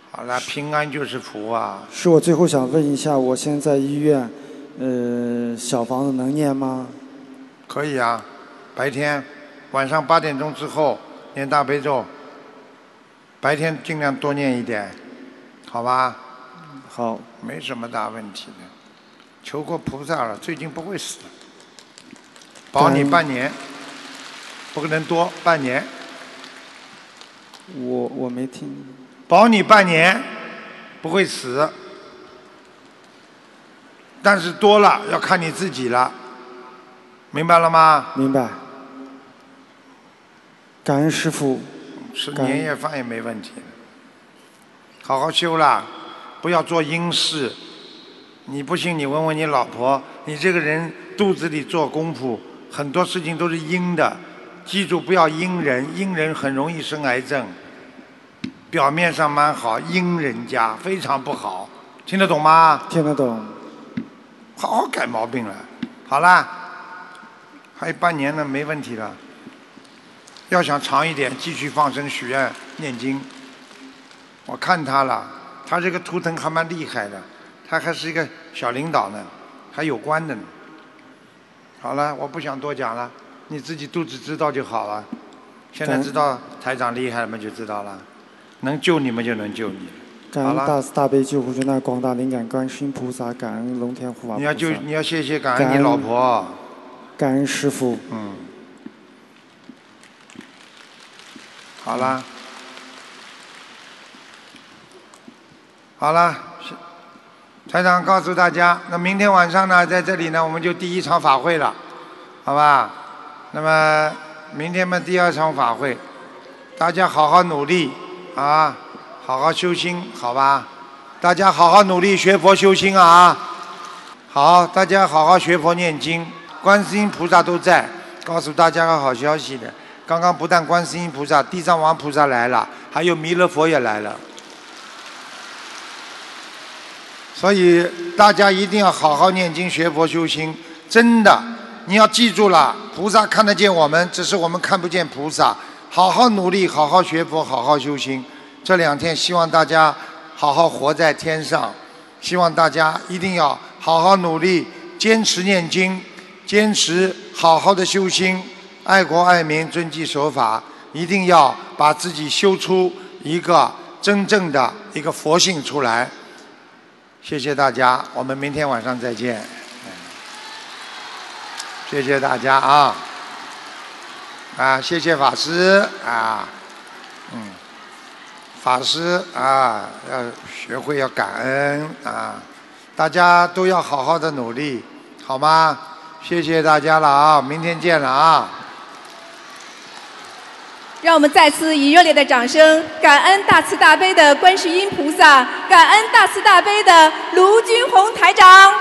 好了，平安就是福啊。是我最后想问一下，我现在医院，呃，小房子能念吗？可以啊，白天晚上八点钟之后念大悲咒，白天尽量多念一点，好吧？好。没什么大问题的，求过菩萨了，最近不会死的，保你半年，不可能多，半年，我我没听。保你半年，不会死，但是多了要看你自己了，明白了吗？明白。感恩师傅。吃年夜饭也没问题，好好修啦，不要做阴事。你不信，你问问你老婆，你这个人肚子里做功夫，很多事情都是阴的。记住，不要阴人，阴人很容易生癌症。表面上蛮好，阴人家非常不好，听得懂吗？听得懂。好好改毛病了。好啦，还有半年呢，没问题了。要想长一点，继续放生、许愿、念经。我看他了，他这个图腾还蛮厉害的，他还是一个小领导呢，还有官的呢。好了，我不想多讲了，你自己肚子知道就好了。现在知道台长厉害了嘛，就知道了，能救你们就能救你。感恩大慈大悲救苦救难广大灵感观世音菩萨，感恩龙天护法。你要救你要谢谢感恩你老婆。感恩师傅。嗯。好啦，好了，是台长告诉大家，那明天晚上呢，在这里呢，我们就第一场法会了，好吧？那么明天嘛，第二场法会，大家好好努力啊，好好修心，好吧？大家好好努力学佛修心啊！好，大家好好学佛念经，观世音菩萨都在，告诉大家个好消息的。刚刚不但观世音菩萨、地藏王菩萨来了，还有弥勒佛也来了。所以大家一定要好好念经、学佛修心，真的，你要记住了，菩萨看得见我们，只是我们看不见菩萨。好好努力，好好学佛，好好修心。这两天希望大家好好活在天上，希望大家一定要好好努力，坚持念经，坚持好好的修心，爱国爱民，遵纪守法，一定要把自己修出一个真正的一个佛性出来。谢谢大家，我们明天晚上再见。谢谢大家啊！啊，谢谢法师啊，嗯，法师啊，要学会要感恩啊，大家都要好好的努力，好吗？谢谢大家了啊，明天见了啊！让我们再次以热烈的掌声，感恩大慈大悲的观世音菩萨，感恩大慈大悲的卢军宏台长。